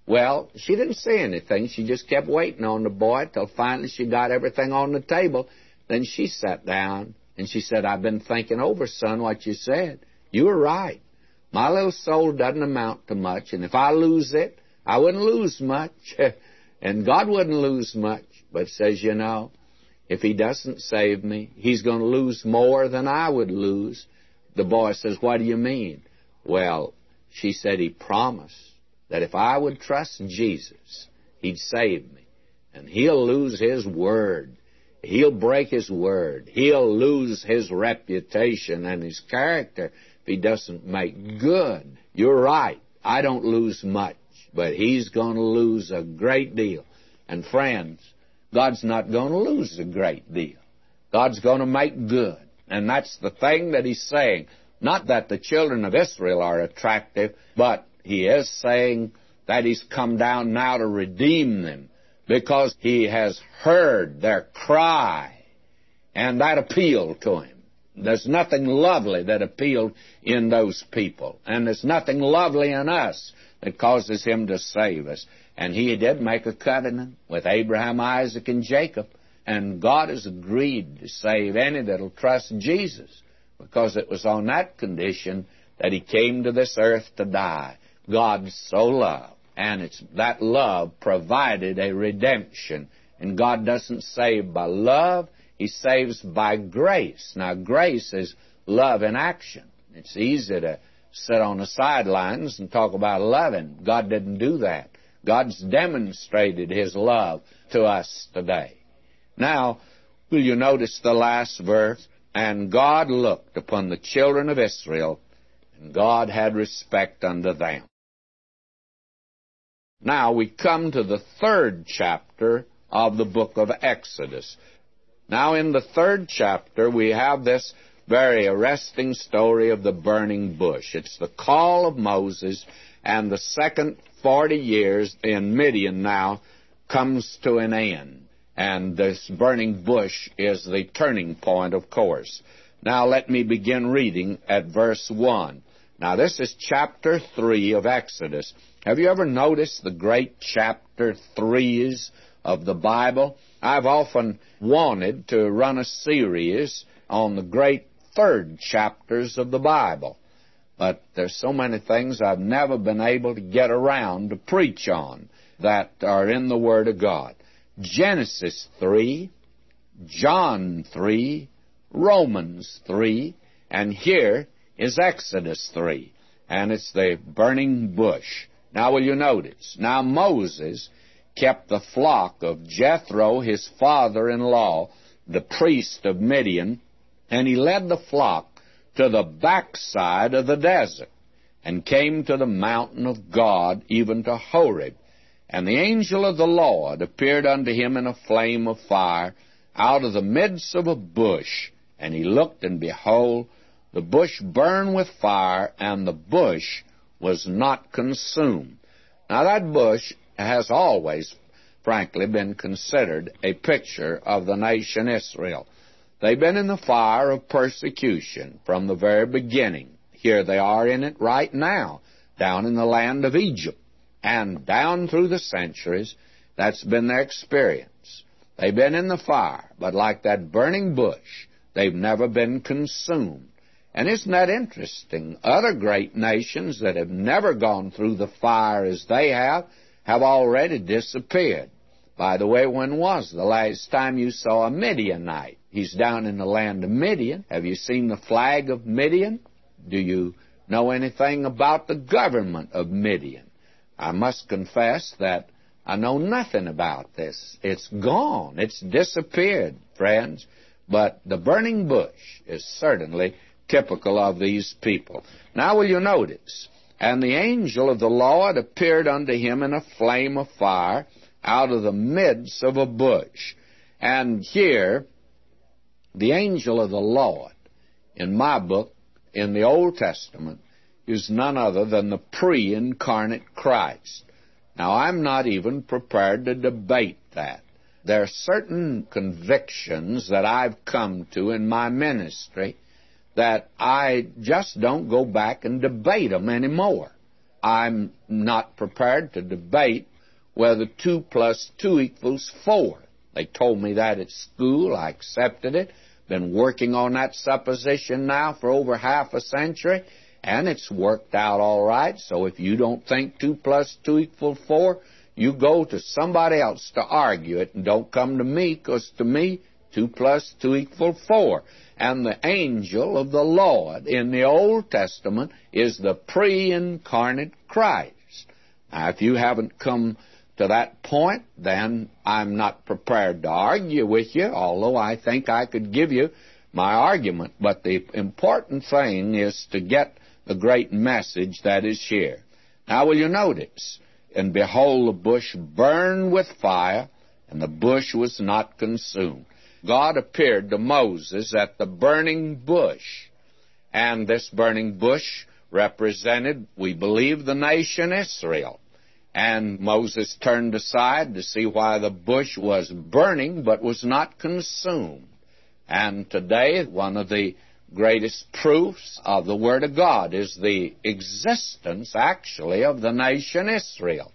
Well, she didn't say anything. She just kept waiting on the boy till finally she got everything on the table. Then she sat down and she said, I've been thinking over, son, what you said. You were right. My little soul doesn't amount to much, and if I lose it, I wouldn't lose much. And God wouldn't lose much, but says, you know, if He doesn't save me, He's going to lose more than I would lose. The boy says, what do you mean? Well, she said, He promised that if I would trust Jesus, He'd save me. And He'll lose His word. He'll break His word. He'll lose His reputation and His character if He doesn't make good. You're right. I don't lose much but he's going to lose a great deal. And friends, God's not going to lose a great deal. God's going to make good. And that's the thing that he's saying. Not that the children of Israel are attractive, but he is saying that he's come down now to redeem them because he has heard their cry. And that appealed to him. There's nothing lovely that appealed in those people. And there's nothing lovely in us that causes him to save us. And he did make a covenant with Abraham, Isaac, and Jacob. And God has agreed to save any that'll trust Jesus because it was on that condition that he came to this earth to die. God so loved. And it's that love provided a redemption. And God doesn't save by love, He saves by grace. Now, grace is love in action. It's easy to sit on the sidelines and talk about loving. God didn't do that. God's demonstrated His love to us today. Now, will you notice the last verse? And God looked upon the children of Israel, and God had respect unto them. Now we come to the third chapter of the book of Exodus. Now, in the third chapter, we have this very arresting story of the burning bush. It's the call of Moses, and the second 40 years in Midian now comes to an end. And this burning bush is the turning point, of course. Now, let me begin reading at verse 1. Now, this is chapter 3 of Exodus. Have you ever noticed the great chapter 3s of the Bible? I've often wanted to run a series on the great third chapters of the Bible. But there's so many things I've never been able to get around to preach on that are in the Word of God. Genesis 3, John 3, Romans 3, and here is Exodus 3, and it's the burning bush. Now, will you notice? Now, Moses kept the flock of Jethro, his father in law, the priest of Midian, and he led the flock to the backside of the desert, and came to the mountain of God, even to Horeb. And the angel of the Lord appeared unto him in a flame of fire out of the midst of a bush. And he looked, and behold, the bush burned with fire, and the bush was not consumed. Now, that bush has always, frankly, been considered a picture of the nation Israel. They've been in the fire of persecution from the very beginning. Here they are in it right now, down in the land of Egypt. And down through the centuries, that's been their experience. They've been in the fire, but like that burning bush, they've never been consumed. And isn't that interesting? Other great nations that have never gone through the fire as they have have already disappeared. By the way, when was the last time you saw a Midianite? He's down in the land of Midian. Have you seen the flag of Midian? Do you know anything about the government of Midian? I must confess that I know nothing about this. It's gone. It's disappeared, friends. But the burning bush is certainly typical of these people. Now will you notice? And the angel of the Lord appeared unto him in a flame of fire out of the midst of a bush. And here, the angel of the Lord, in my book, in the Old Testament, is none other than the pre incarnate Christ. Now, I'm not even prepared to debate that. There are certain convictions that I've come to in my ministry that I just don't go back and debate them anymore. I'm not prepared to debate whether 2 plus 2 equals 4. They told me that at school. I accepted it. Been working on that supposition now for over half a century, and it's worked out all right. So if you don't think 2 plus 2 equals 4, you go to somebody else to argue it, and don't come to me, because to me, 2 plus 2 equals 4 and the angel of the Lord in the Old Testament is the pre incarnate Christ. Now, if you haven't come to that point, then I'm not prepared to argue with you, although I think I could give you my argument. But the important thing is to get the great message that is here. Now, will you notice? And behold, the bush burned with fire, and the bush was not consumed. God appeared to Moses at the burning bush. And this burning bush represented, we believe, the nation Israel. And Moses turned aside to see why the bush was burning but was not consumed. And today, one of the greatest proofs of the Word of God is the existence, actually, of the nation Israel.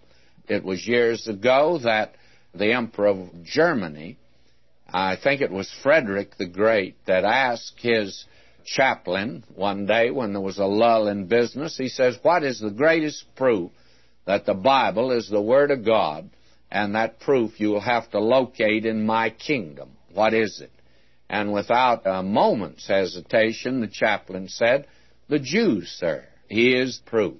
It was years ago that the Emperor of Germany, I think it was Frederick the Great, that asked his chaplain one day when there was a lull in business, he says, What is the greatest proof that the Bible is the Word of God? And that proof you will have to locate in my kingdom. What is it? And without a moment's hesitation, the chaplain said, The Jews, sir. He is proof.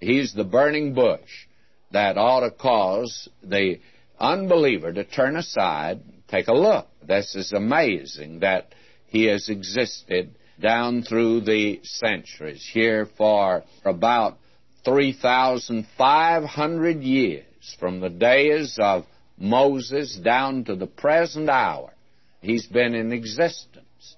He's the burning bush that ought to cause the unbeliever to turn aside, take a look. This is amazing that he has existed down through the centuries, here for about 3,500 years, from the days of Moses down to the present hour. He's been in existence.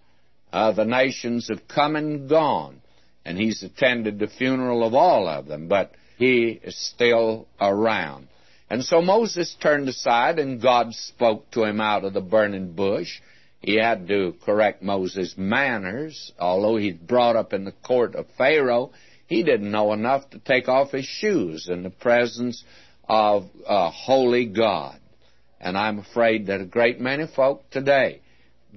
Uh, the nations have come and gone, and he's attended the funeral of all of them, but he is still around. And so Moses turned aside, and God spoke to him out of the burning bush. He had to correct Moses' manners. Although he'd brought up in the court of Pharaoh, he didn't know enough to take off his shoes in the presence of a holy God. And I'm afraid that a great many folk today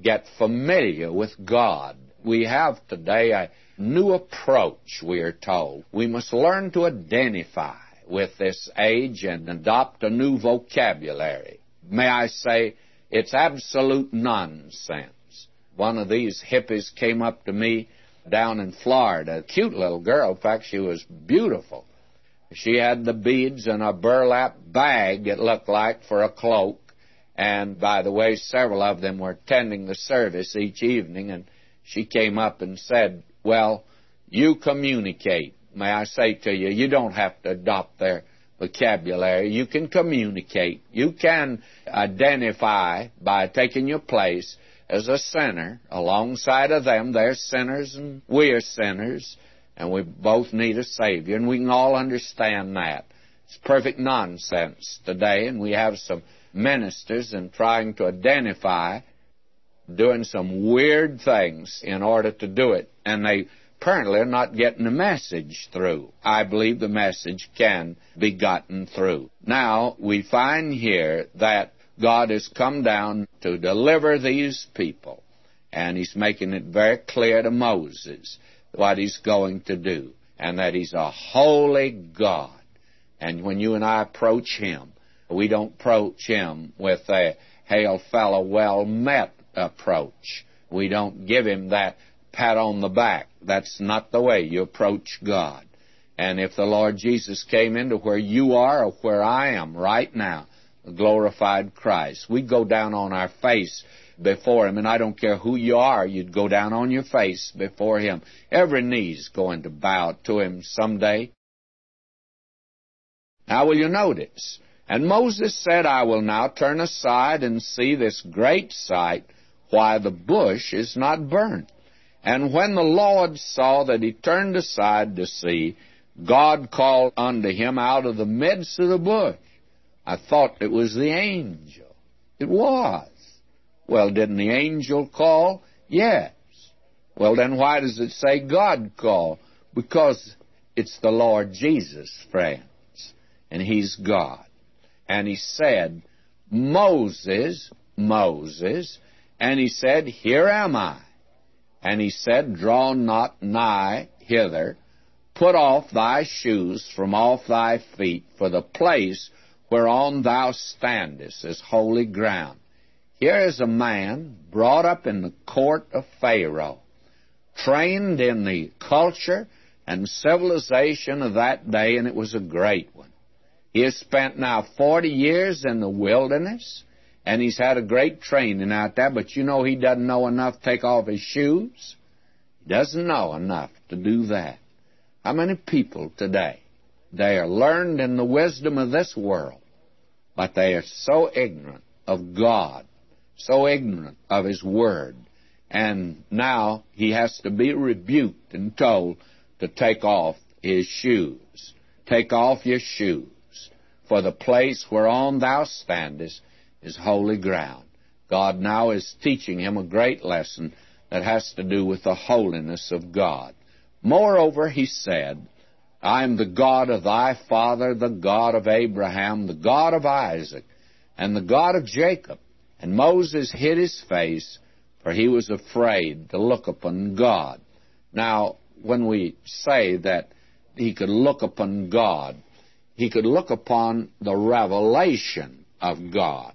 get familiar with God. We have today a new approach, we are told. We must learn to identify with this age and adopt a new vocabulary. May I say, it's absolute nonsense. One of these hippies came up to me down in Florida, a cute little girl. In fact, she was beautiful. She had the beads in a burlap bag, it looked like, for a cloak. And by the way, several of them were attending the service each evening, and she came up and said, Well, you communicate. May I say to you, you don't have to adopt their vocabulary. You can communicate. You can identify by taking your place as a sinner. Alongside of them, they're sinners and we're sinners and we both need a Savior, and we can all understand that. It's perfect nonsense today, and we have some ministers in trying to identify doing some weird things in order to do it, and they apparently are not getting the message through. I believe the message can be gotten through. Now, we find here that God has come down to deliver these people, and He's making it very clear to Moses what he's going to do, and that he's a holy God. And when you and I approach him, we don't approach him with a hail fellow well met approach. We don't give him that pat on the back. That's not the way you approach God. And if the Lord Jesus came into where you are or where I am right now, glorified Christ, we'd go down on our face before Him. And I don't care who you are, you'd go down on your face before Him. Every knee's going to bow to Him someday. Now, will you notice? And Moses said, I will now turn aside and see this great sight, why the bush is not burnt. And when the Lord saw that he turned aside to see, God called unto him out of the midst of the bush. I thought it was the angel. It was. Well, didn't the angel call? Yes. Well, then why does it say God called? Because it's the Lord Jesus, friends, and He's God. And He said, Moses, Moses, and He said, Here am I. And He said, Draw not nigh hither, put off thy shoes from off thy feet, for the place whereon thou standest is holy ground. Here is a man brought up in the court of Pharaoh, trained in the culture and civilization of that day, and it was a great one. He has spent now 40 years in the wilderness, and he's had a great training out there, but you know he doesn't know enough to take off his shoes. He doesn't know enough to do that. How many people today, they are learned in the wisdom of this world, but they are so ignorant of God so ignorant of His Word. And now he has to be rebuked and told to take off his shoes. Take off your shoes, for the place whereon thou standest is holy ground. God now is teaching him a great lesson that has to do with the holiness of God. Moreover, he said, I am the God of thy father, the God of Abraham, the God of Isaac, and the God of Jacob. And Moses hid his face, for he was afraid to look upon God. Now, when we say that he could look upon God, he could look upon the revelation of God.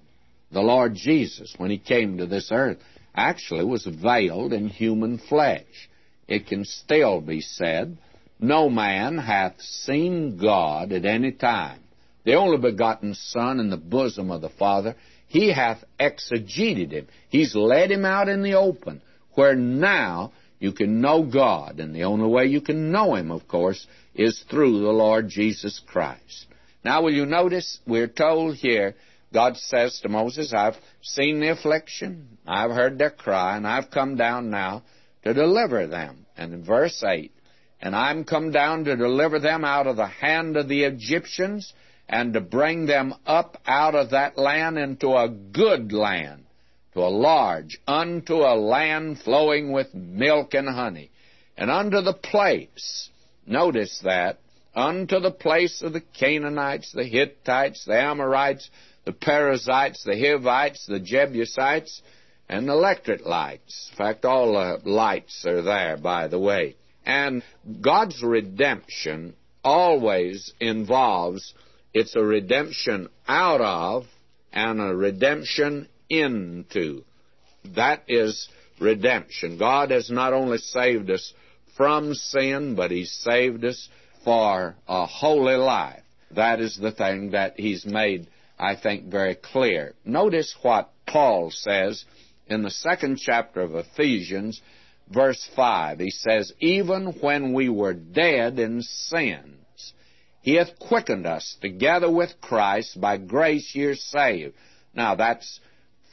The Lord Jesus, when he came to this earth, actually was veiled in human flesh. It can still be said, No man hath seen God at any time. The only begotten Son in the bosom of the Father, he hath exegeted him. He's led him out in the open, where now you can know God, and the only way you can know Him, of course, is through the Lord Jesus Christ. Now, will you notice we're told here, God says to Moses, I've seen the affliction, I've heard their cry, and I've come down now to deliver them. And in verse 8, and I'm come down to deliver them out of the hand of the Egyptians, and to bring them up out of that land into a good land to a large, unto a land flowing with milk and honey, and unto the place, notice that, unto the place of the Canaanites, the Hittites, the Amorites, the Perizzites, the Hivites, the Jebusites, and the Electrites. In fact, all the lights are there, by the way. And God's redemption always involves it's a redemption out of and a redemption into. That is redemption. God has not only saved us from sin, but He's saved us for a holy life. That is the thing that He's made, I think, very clear. Notice what Paul says in the second chapter of Ephesians, verse 5. He says, Even when we were dead in sins, He hath quickened us together with Christ. By grace you're saved. Now, that's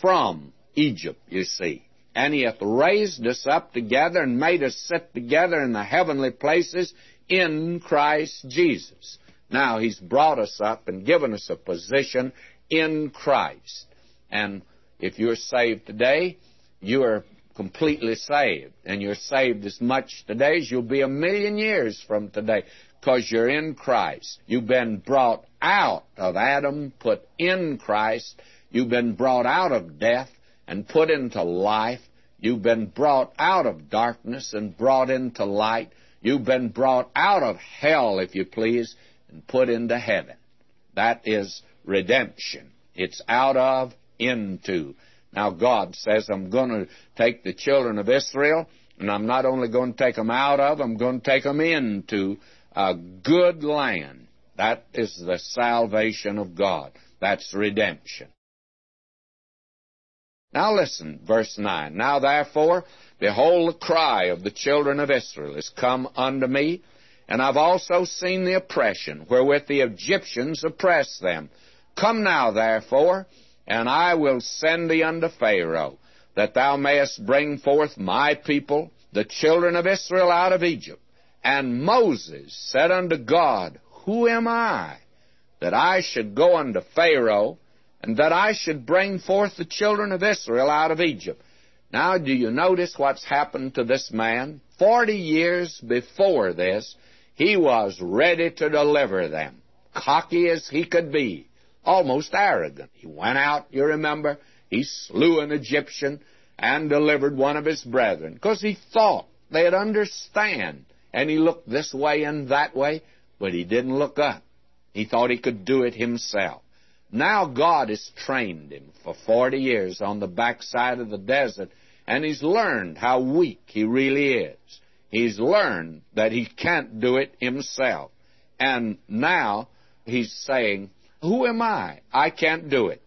from Egypt, you see. And he hath raised us up together and made us sit together in the heavenly places in Christ Jesus. Now he's brought us up and given us a position in Christ. And if you're saved today, you are completely saved. And you're saved as much today as you'll be a million years from today because you're in Christ. You've been brought out of Adam, put in Christ, You've been brought out of death and put into life. You've been brought out of darkness and brought into light. You've been brought out of hell, if you please, and put into heaven. That is redemption. It's out of, into. Now, God says, I'm going to take the children of Israel, and I'm not only going to take them out of, I'm going to take them into a good land. That is the salvation of God. That's redemption. Now listen, verse 9. Now therefore, behold, the cry of the children of Israel is come unto me, and I've also seen the oppression wherewith the Egyptians oppress them. Come now therefore, and I will send thee unto Pharaoh, that thou mayest bring forth my people, the children of Israel, out of Egypt. And Moses said unto God, Who am I, that I should go unto Pharaoh, and that I should bring forth the children of Israel out of Egypt. Now, do you notice what's happened to this man? Forty years before this, he was ready to deliver them, cocky as he could be, almost arrogant. He went out, you remember, he slew an Egyptian and delivered one of his brethren, because he thought they'd understand. And he looked this way and that way, but he didn't look up. He thought he could do it himself. Now God has trained him for 40 years on the backside of the desert, and he's learned how weak he really is. He's learned that he can't do it himself. And now he's saying, Who am I? I can't do it.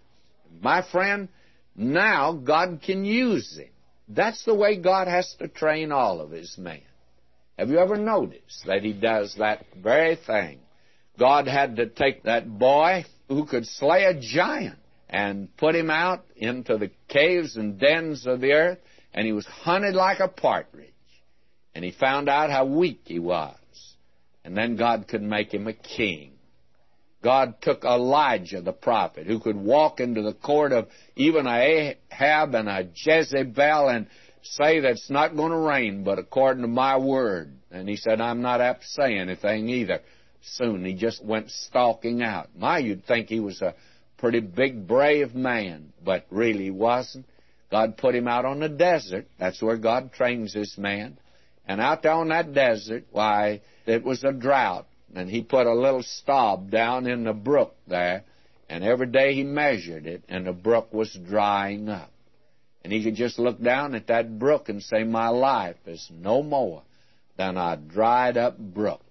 My friend, now God can use him. That's the way God has to train all of his men. Have you ever noticed that he does that very thing? God had to take that boy who could slay a giant and put him out into the caves and dens of the earth, and he was hunted like a partridge. And he found out how weak he was. And then God could make him a king. God took Elijah the prophet, who could walk into the court of even Ahab and a Jezebel and say that it's not going to rain, but according to my word. And he said, I'm not apt to say anything either. Soon he just went stalking out. My, you'd think he was a pretty big, brave man, but really he wasn't. God put him out on the desert. That's where God trains this man. And out there on that desert, why, it was a drought. And he put a little stop down in the brook there. And every day he measured it, and the brook was drying up. And he could just look down at that brook and say, My life is no more than a dried up brook.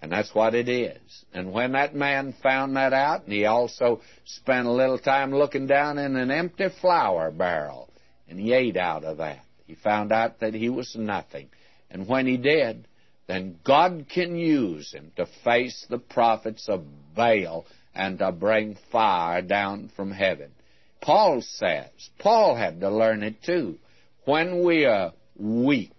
And that's what it is. And when that man found that out, and he also spent a little time looking down in an empty flour barrel, and he ate out of that, he found out that he was nothing. And when he did, then God can use him to face the prophets of Baal and to bring fire down from heaven. Paul says, Paul had to learn it too. When we are weak,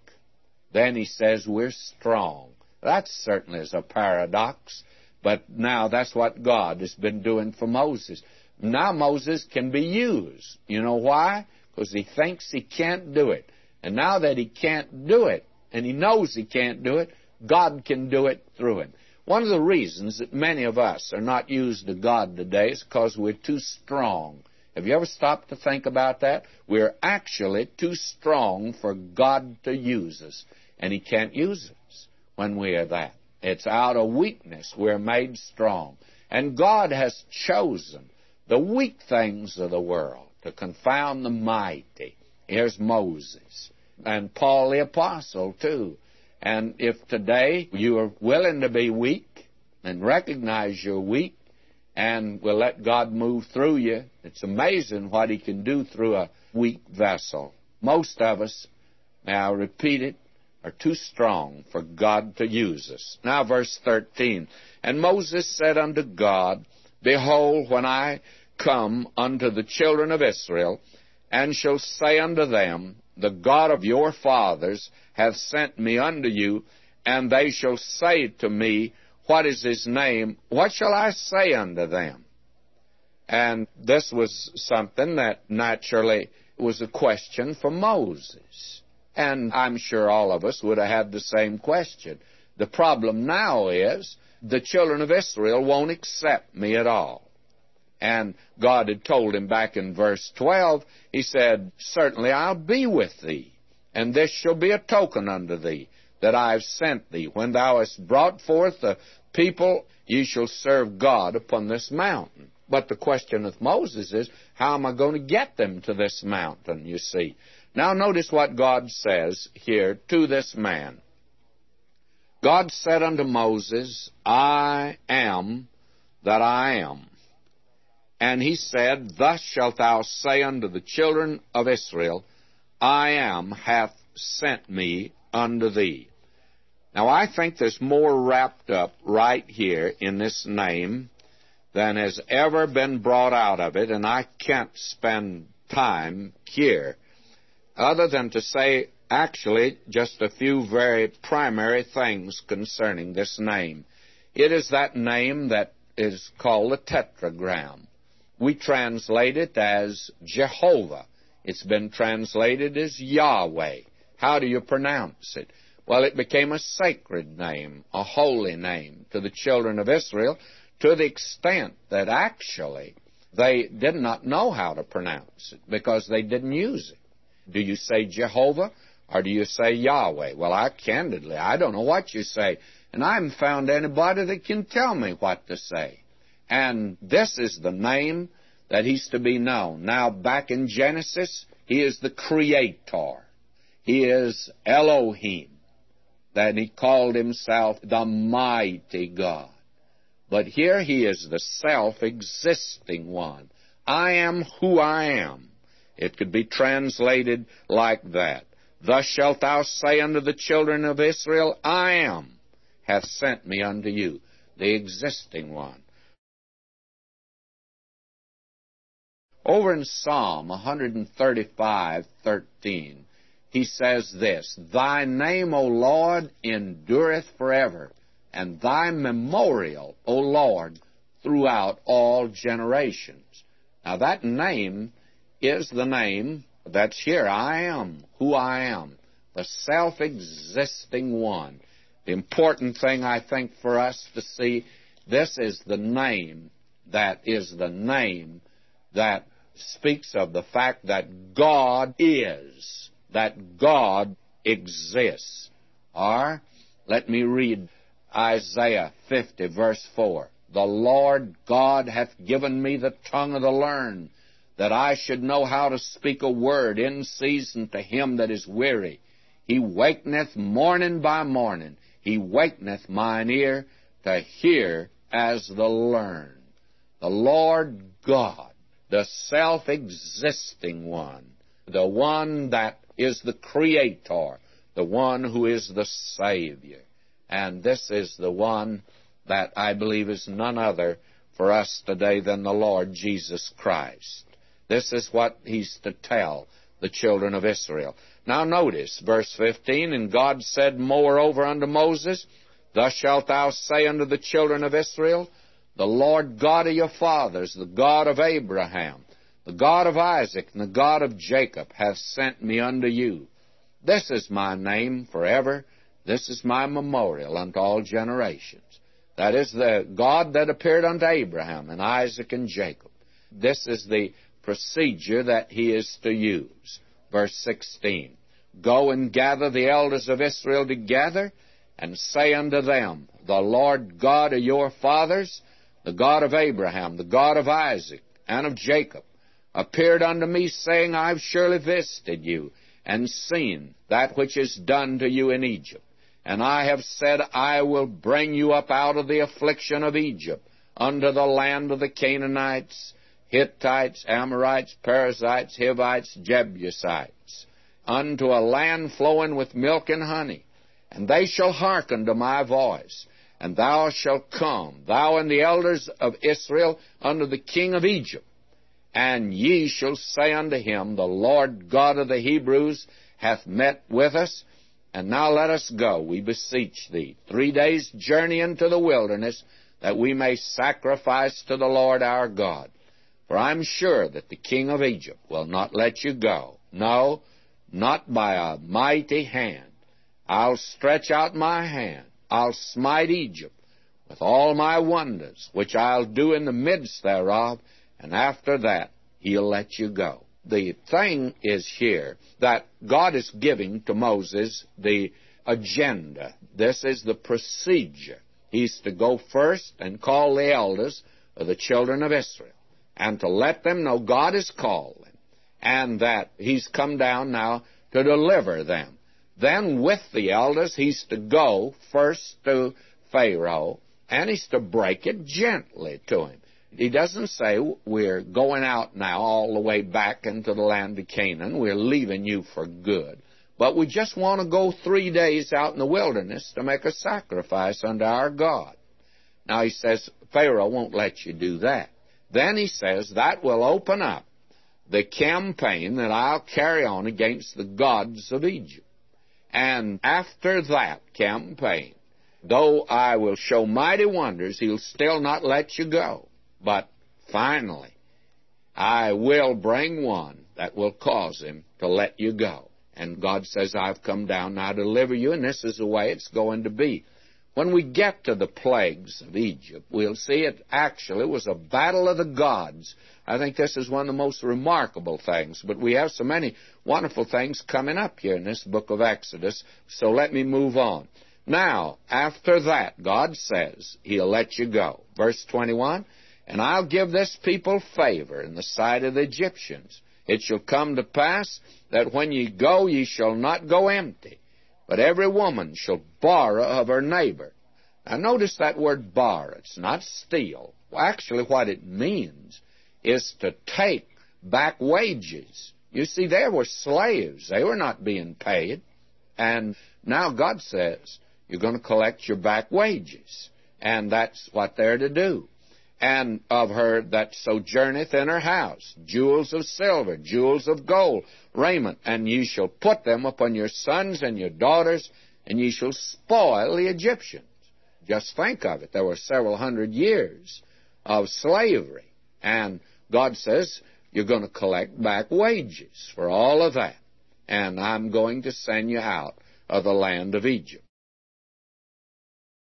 then he says we're strong. That certainly is a paradox, but now that's what God has been doing for Moses. Now Moses can be used. You know why? Because he thinks he can't do it. And now that he can't do it, and he knows he can't do it, God can do it through him. One of the reasons that many of us are not used to God today is because we're too strong. Have you ever stopped to think about that? We're actually too strong for God to use us, and He can't use us when we are that. It's out of weakness we're made strong. And God has chosen the weak things of the world to confound the mighty. Here's Moses. And Paul the Apostle, too. And if today you are willing to be weak and recognize you're weak and will let God move through you, it's amazing what He can do through a weak vessel. Most of us, may I repeat it, are too strong for God to use us. Now, verse 13. And Moses said unto God, Behold, when I come unto the children of Israel, and shall say unto them, The God of your fathers hath sent me unto you, and they shall say to me, What is his name? What shall I say unto them? And this was something that naturally was a question for Moses. And I'm sure all of us would have had the same question. The problem now is the children of Israel won't accept me at all. And God had told him back in verse 12, He said, Certainly I'll be with thee and this shall be a token unto thee that I have sent thee. When thou hast brought forth the people, ye shall serve God upon this mountain. But the question of Moses is, how am I going to get them to this mountain, you see? Now notice what God says here to this man. God said unto Moses, I am that I am. And he said, Thus shalt thou say unto the children of Israel, I am hath sent me unto thee. Now, I think there's more wrapped up right here in this name than has ever been brought out of it, and I can't spend time here other than to say actually just a few very primary things concerning this name. It is that name that is called the tetragram. We translate it as Jehovah. It's been translated as Yahweh. How do you pronounce it? Well, it became a sacred name, a holy name to the children of Israel to the extent that actually they did not know how to pronounce it because they didn't use it. Do you say Jehovah or do you say Yahweh? Well, I candidly, I don't know what you say, and I haven't found anybody that can tell me what to say. And this is the name that he's to be known. Now, back in Genesis, he is the creator. He is Elohim. That he called himself the mighty God. But here he is the self-existing one. I am who I am. It could be translated like that. Thus shalt thou say unto the children of Israel, I am, hath sent me unto you, the existing one. Over in Psalm 135:13, he says this, Thy name, O Lord, endureth forever, and thy memorial, O Lord, throughout all generations. Now that name is the name That's here. I am who I am, the self existing one. The important thing, I think, for us to see this is the name that is the name that speaks of the fact that God is, that God exists. Or, let me read Isaiah 50, verse 4. The Lord God hath given me the tongue of the learned, that I should know how to speak a word in season to him that is weary. He wakeneth morning by morning. He wakeneth mine ear to hear as the learned. The Lord God, the self existing one, the one that is the Creator, the one who is the Savior. And this is the one that I believe is none other for us today than the Lord Jesus Christ. This is what he's to tell the children of Israel. Now notice verse 15, And God said moreover unto Moses, Thus shalt thou say unto the children of Israel, The Lord God of your fathers, the God of Abraham, the God of Isaac, and the God of Jacob, hath sent me unto you. This is my name forever. This is my memorial unto all generations. That is the God that appeared unto Abraham and Isaac and Jacob. This is the procedure that he is to use. Verse 16 Go and gather the elders of Israel together, and say unto them, The Lord God of your fathers, the God of Abraham, the God of Isaac, and of Jacob, appeared unto me, saying, I've surely visited you, and seen that which is done to you in Egypt. And I have said, I will bring you up out of the affliction of Egypt unto the land of the Canaanites, Hittites, Amorites, Perizzites, Hivites, Jebusites, unto a land flowing with milk and honey. And they shall hearken to my voice. And thou shalt come, thou and the elders of Israel, unto the king of Egypt. And ye shall say unto him, The Lord God of the Hebrews hath met with us, and now let us go, we beseech thee, three days' journey into the wilderness, that we may sacrifice to the Lord our God. For I'm sure that the king of Egypt will not let you go. No, not by a mighty hand. I'll stretch out my hand. I'll smite Egypt with all my wonders, which I'll do in the midst thereof, and after that he'll let you go the thing is here that God is giving to Moses the agenda. This is the procedure. He's to go first and call the elders of the children of Israel and to let them know God has called them and that He's come down now to deliver them. Then with the elders, He's to go first to Pharaoh and He's to break it gently to him. He doesn't say we're going out now all the way back into the land of Canaan. We're leaving you for good. But we just want to go three days out in the wilderness to make a sacrifice unto our God. Now he says, Pharaoh won't let you do that. Then he says, that will open up the campaign that I'll carry on against the gods of Egypt. And after that campaign, though I will show mighty wonders, he'll still not let you go. But finally, I will bring one that will cause him to let you go. And God says, I've come down now to deliver you, and this is the way it's going to be. When we get to the plagues of Egypt, we'll see it actually was a battle of the gods. I think this is one of the most remarkable things, but we have so many wonderful things coming up here in this book of Exodus, so let me move on. Now, after that, God says He'll let you go. Verse 21 and I'll give this people favor in the sight of the Egyptians. It shall come to pass that when ye go, ye shall not go empty, but every woman shall borrow of her neighbor. Now notice that word borrow. It's not steal. Well, actually, what it means is to take back wages. You see, they were slaves. They were not being paid. And now God says, you're going to collect your back wages. And that's what they're to do and of her that sojourneth in her house, jewels of silver, jewels of gold, raiment, and ye shall put them upon your sons and your daughters, and ye shall spoil the Egyptians. Just think of it. There were several hundred years of slavery. And God says, you're going to collect back wages for all of that. And I'm going to send you out of the land of Egypt.